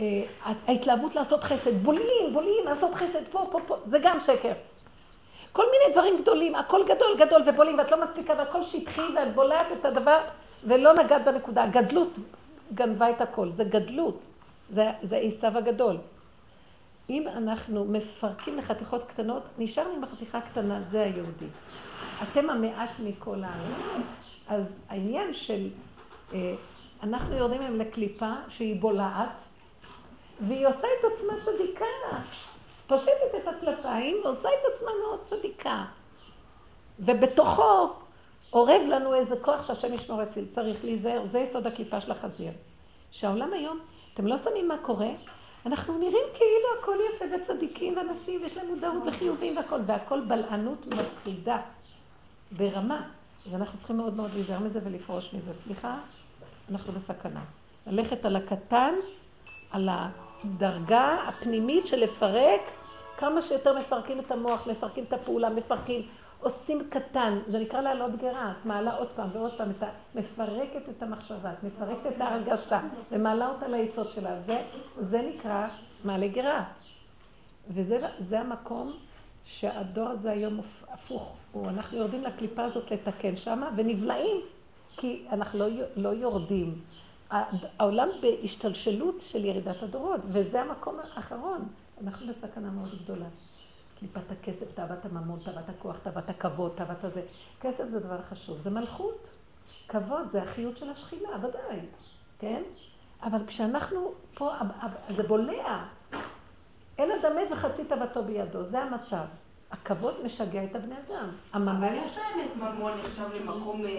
אה, ההתלהבות לעשות חסד, בולעים, בולעים, לעשות חסד פה, פה, פה, זה גם שקר. כל מיני דברים גדולים, הכל גדול גדול ובולים ואת לא מספיקה והכל שטחי ואת בולעת את הדבר ולא נגעת בנקודה. גדלות גנבה את הכל, זה גדלות, זה עשיו הגדול. אם אנחנו מפרקים לחתיכות קטנות, נשארנו עם החתיכה הקטנה, זה היהודי. אתם המעט מכל העם. אז העניין של, אה, אנחנו יורדים היום לקליפה שהיא בולעת, והיא עושה את עצמה צדיקה. פושטת את הטלפיים ועושה את עצמה מאוד צדיקה. ובתוכו אורב לנו איזה כוח שהשם ישמור אצלי, צריך להיזהר, זה יסוד הקליפה של החזיר. שהעולם היום, אתם לא שמים מה קורה, אנחנו נראים כאילו הכל יפה וצדיקים ואנשים, ויש להם מודעות וחיובים והכל, והכל בלענות מפחידה ברמה. אז אנחנו צריכים מאוד מאוד להיזהר מזה ולפרוש מזה. סליחה, אנחנו בסכנה. ללכת על הקטן, על הדרגה הפנימית של לפרק, כמה שיותר מפרקים את המוח, מפרקים את הפעולה, מפרקים, עושים קטן, זה נקרא לעלות גרה, את מעלה עוד פעם ועוד פעם, את. מפרקת את המחשבה, את מפרקת את ההרגשה, ומעלה אותה ליסוד שלה, זה, זה נקרא מעלה גרה. וזה המקום שהדור הזה היום הפוך, הוא, אנחנו יורדים לקליפה הזאת לתקן שמה, ונבלעים, כי אנחנו לא, לא יורדים. העולם בהשתלשלות של ירידת הדורות, וזה המקום האחרון. אנחנו בסכנה מאוד גדולה. קליפת הכסף, תאוות הממון, תאוות הכוח, תאוות הכבוד, תאוות הזה. כסף זה דבר חשוב, זה מלכות. כבוד זה החיות של השכינה, ודאי, כן? אבל כשאנחנו פה, זה בולע. אין אדם מת וחצי תאוותו בידו, זה המצב. הכבוד משגע את הבני אדם. הממון... אבל יש באמת ממון נחשב למקום... אה,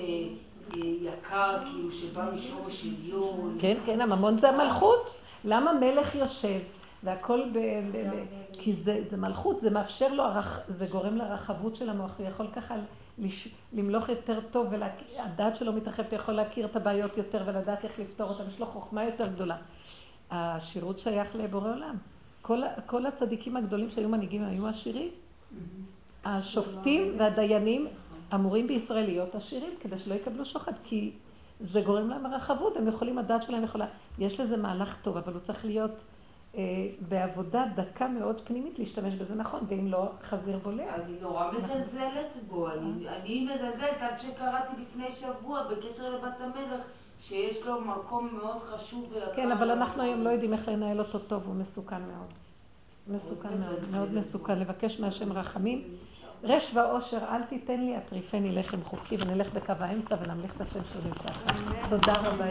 יקר, כאילו, שבא משורש עליון. כן, כן, הממון זה המלכות. למה מלך יושב והכל ב... ב, ב כי זה, זה מלכות, זה מאפשר לו, זה גורם לרחבות של המוח, הוא יכול ככה לש, למלוך יותר טוב, והדעת שלו מתרחבת, הוא יכול להכיר את הבעיות יותר ולדעת איך לפתור אותן, יש לו חוכמה יותר גדולה. השירות שייך לבורא עולם. כל, כל הצדיקים הגדולים שהיו מנהיגים היו עשירים. השופטים והדיינים אמורים בישראל להיות עשירים כדי שלא יקבלו שוחד, כי זה גורם להם רחבות, הם יכולים, הדת שלהם יכולה, יש לזה מהלך טוב, אבל הוא צריך להיות אה, בעבודה דקה מאוד פנימית להשתמש בזה נכון, ואם לא, חזיר בולע. אני נורא מזלזלת בו, אני, אני מזלזלת עד שקראתי לפני שבוע בקשר לבת המלך. שיש לו מקום מאוד חשוב ויקר. כן, אבל אנחנו היום לא יודעים איך לנהל אותו טוב, הוא מסוכן מאוד. מסוכן מאוד, מאוד מסוכן. לבקש מהשם רחמים. רש ועושר אל תיתן לי, אטריפני לחם חוקי, ונלך בקו האמצע ונמליך את השם שהוא נמצא. תודה רבה.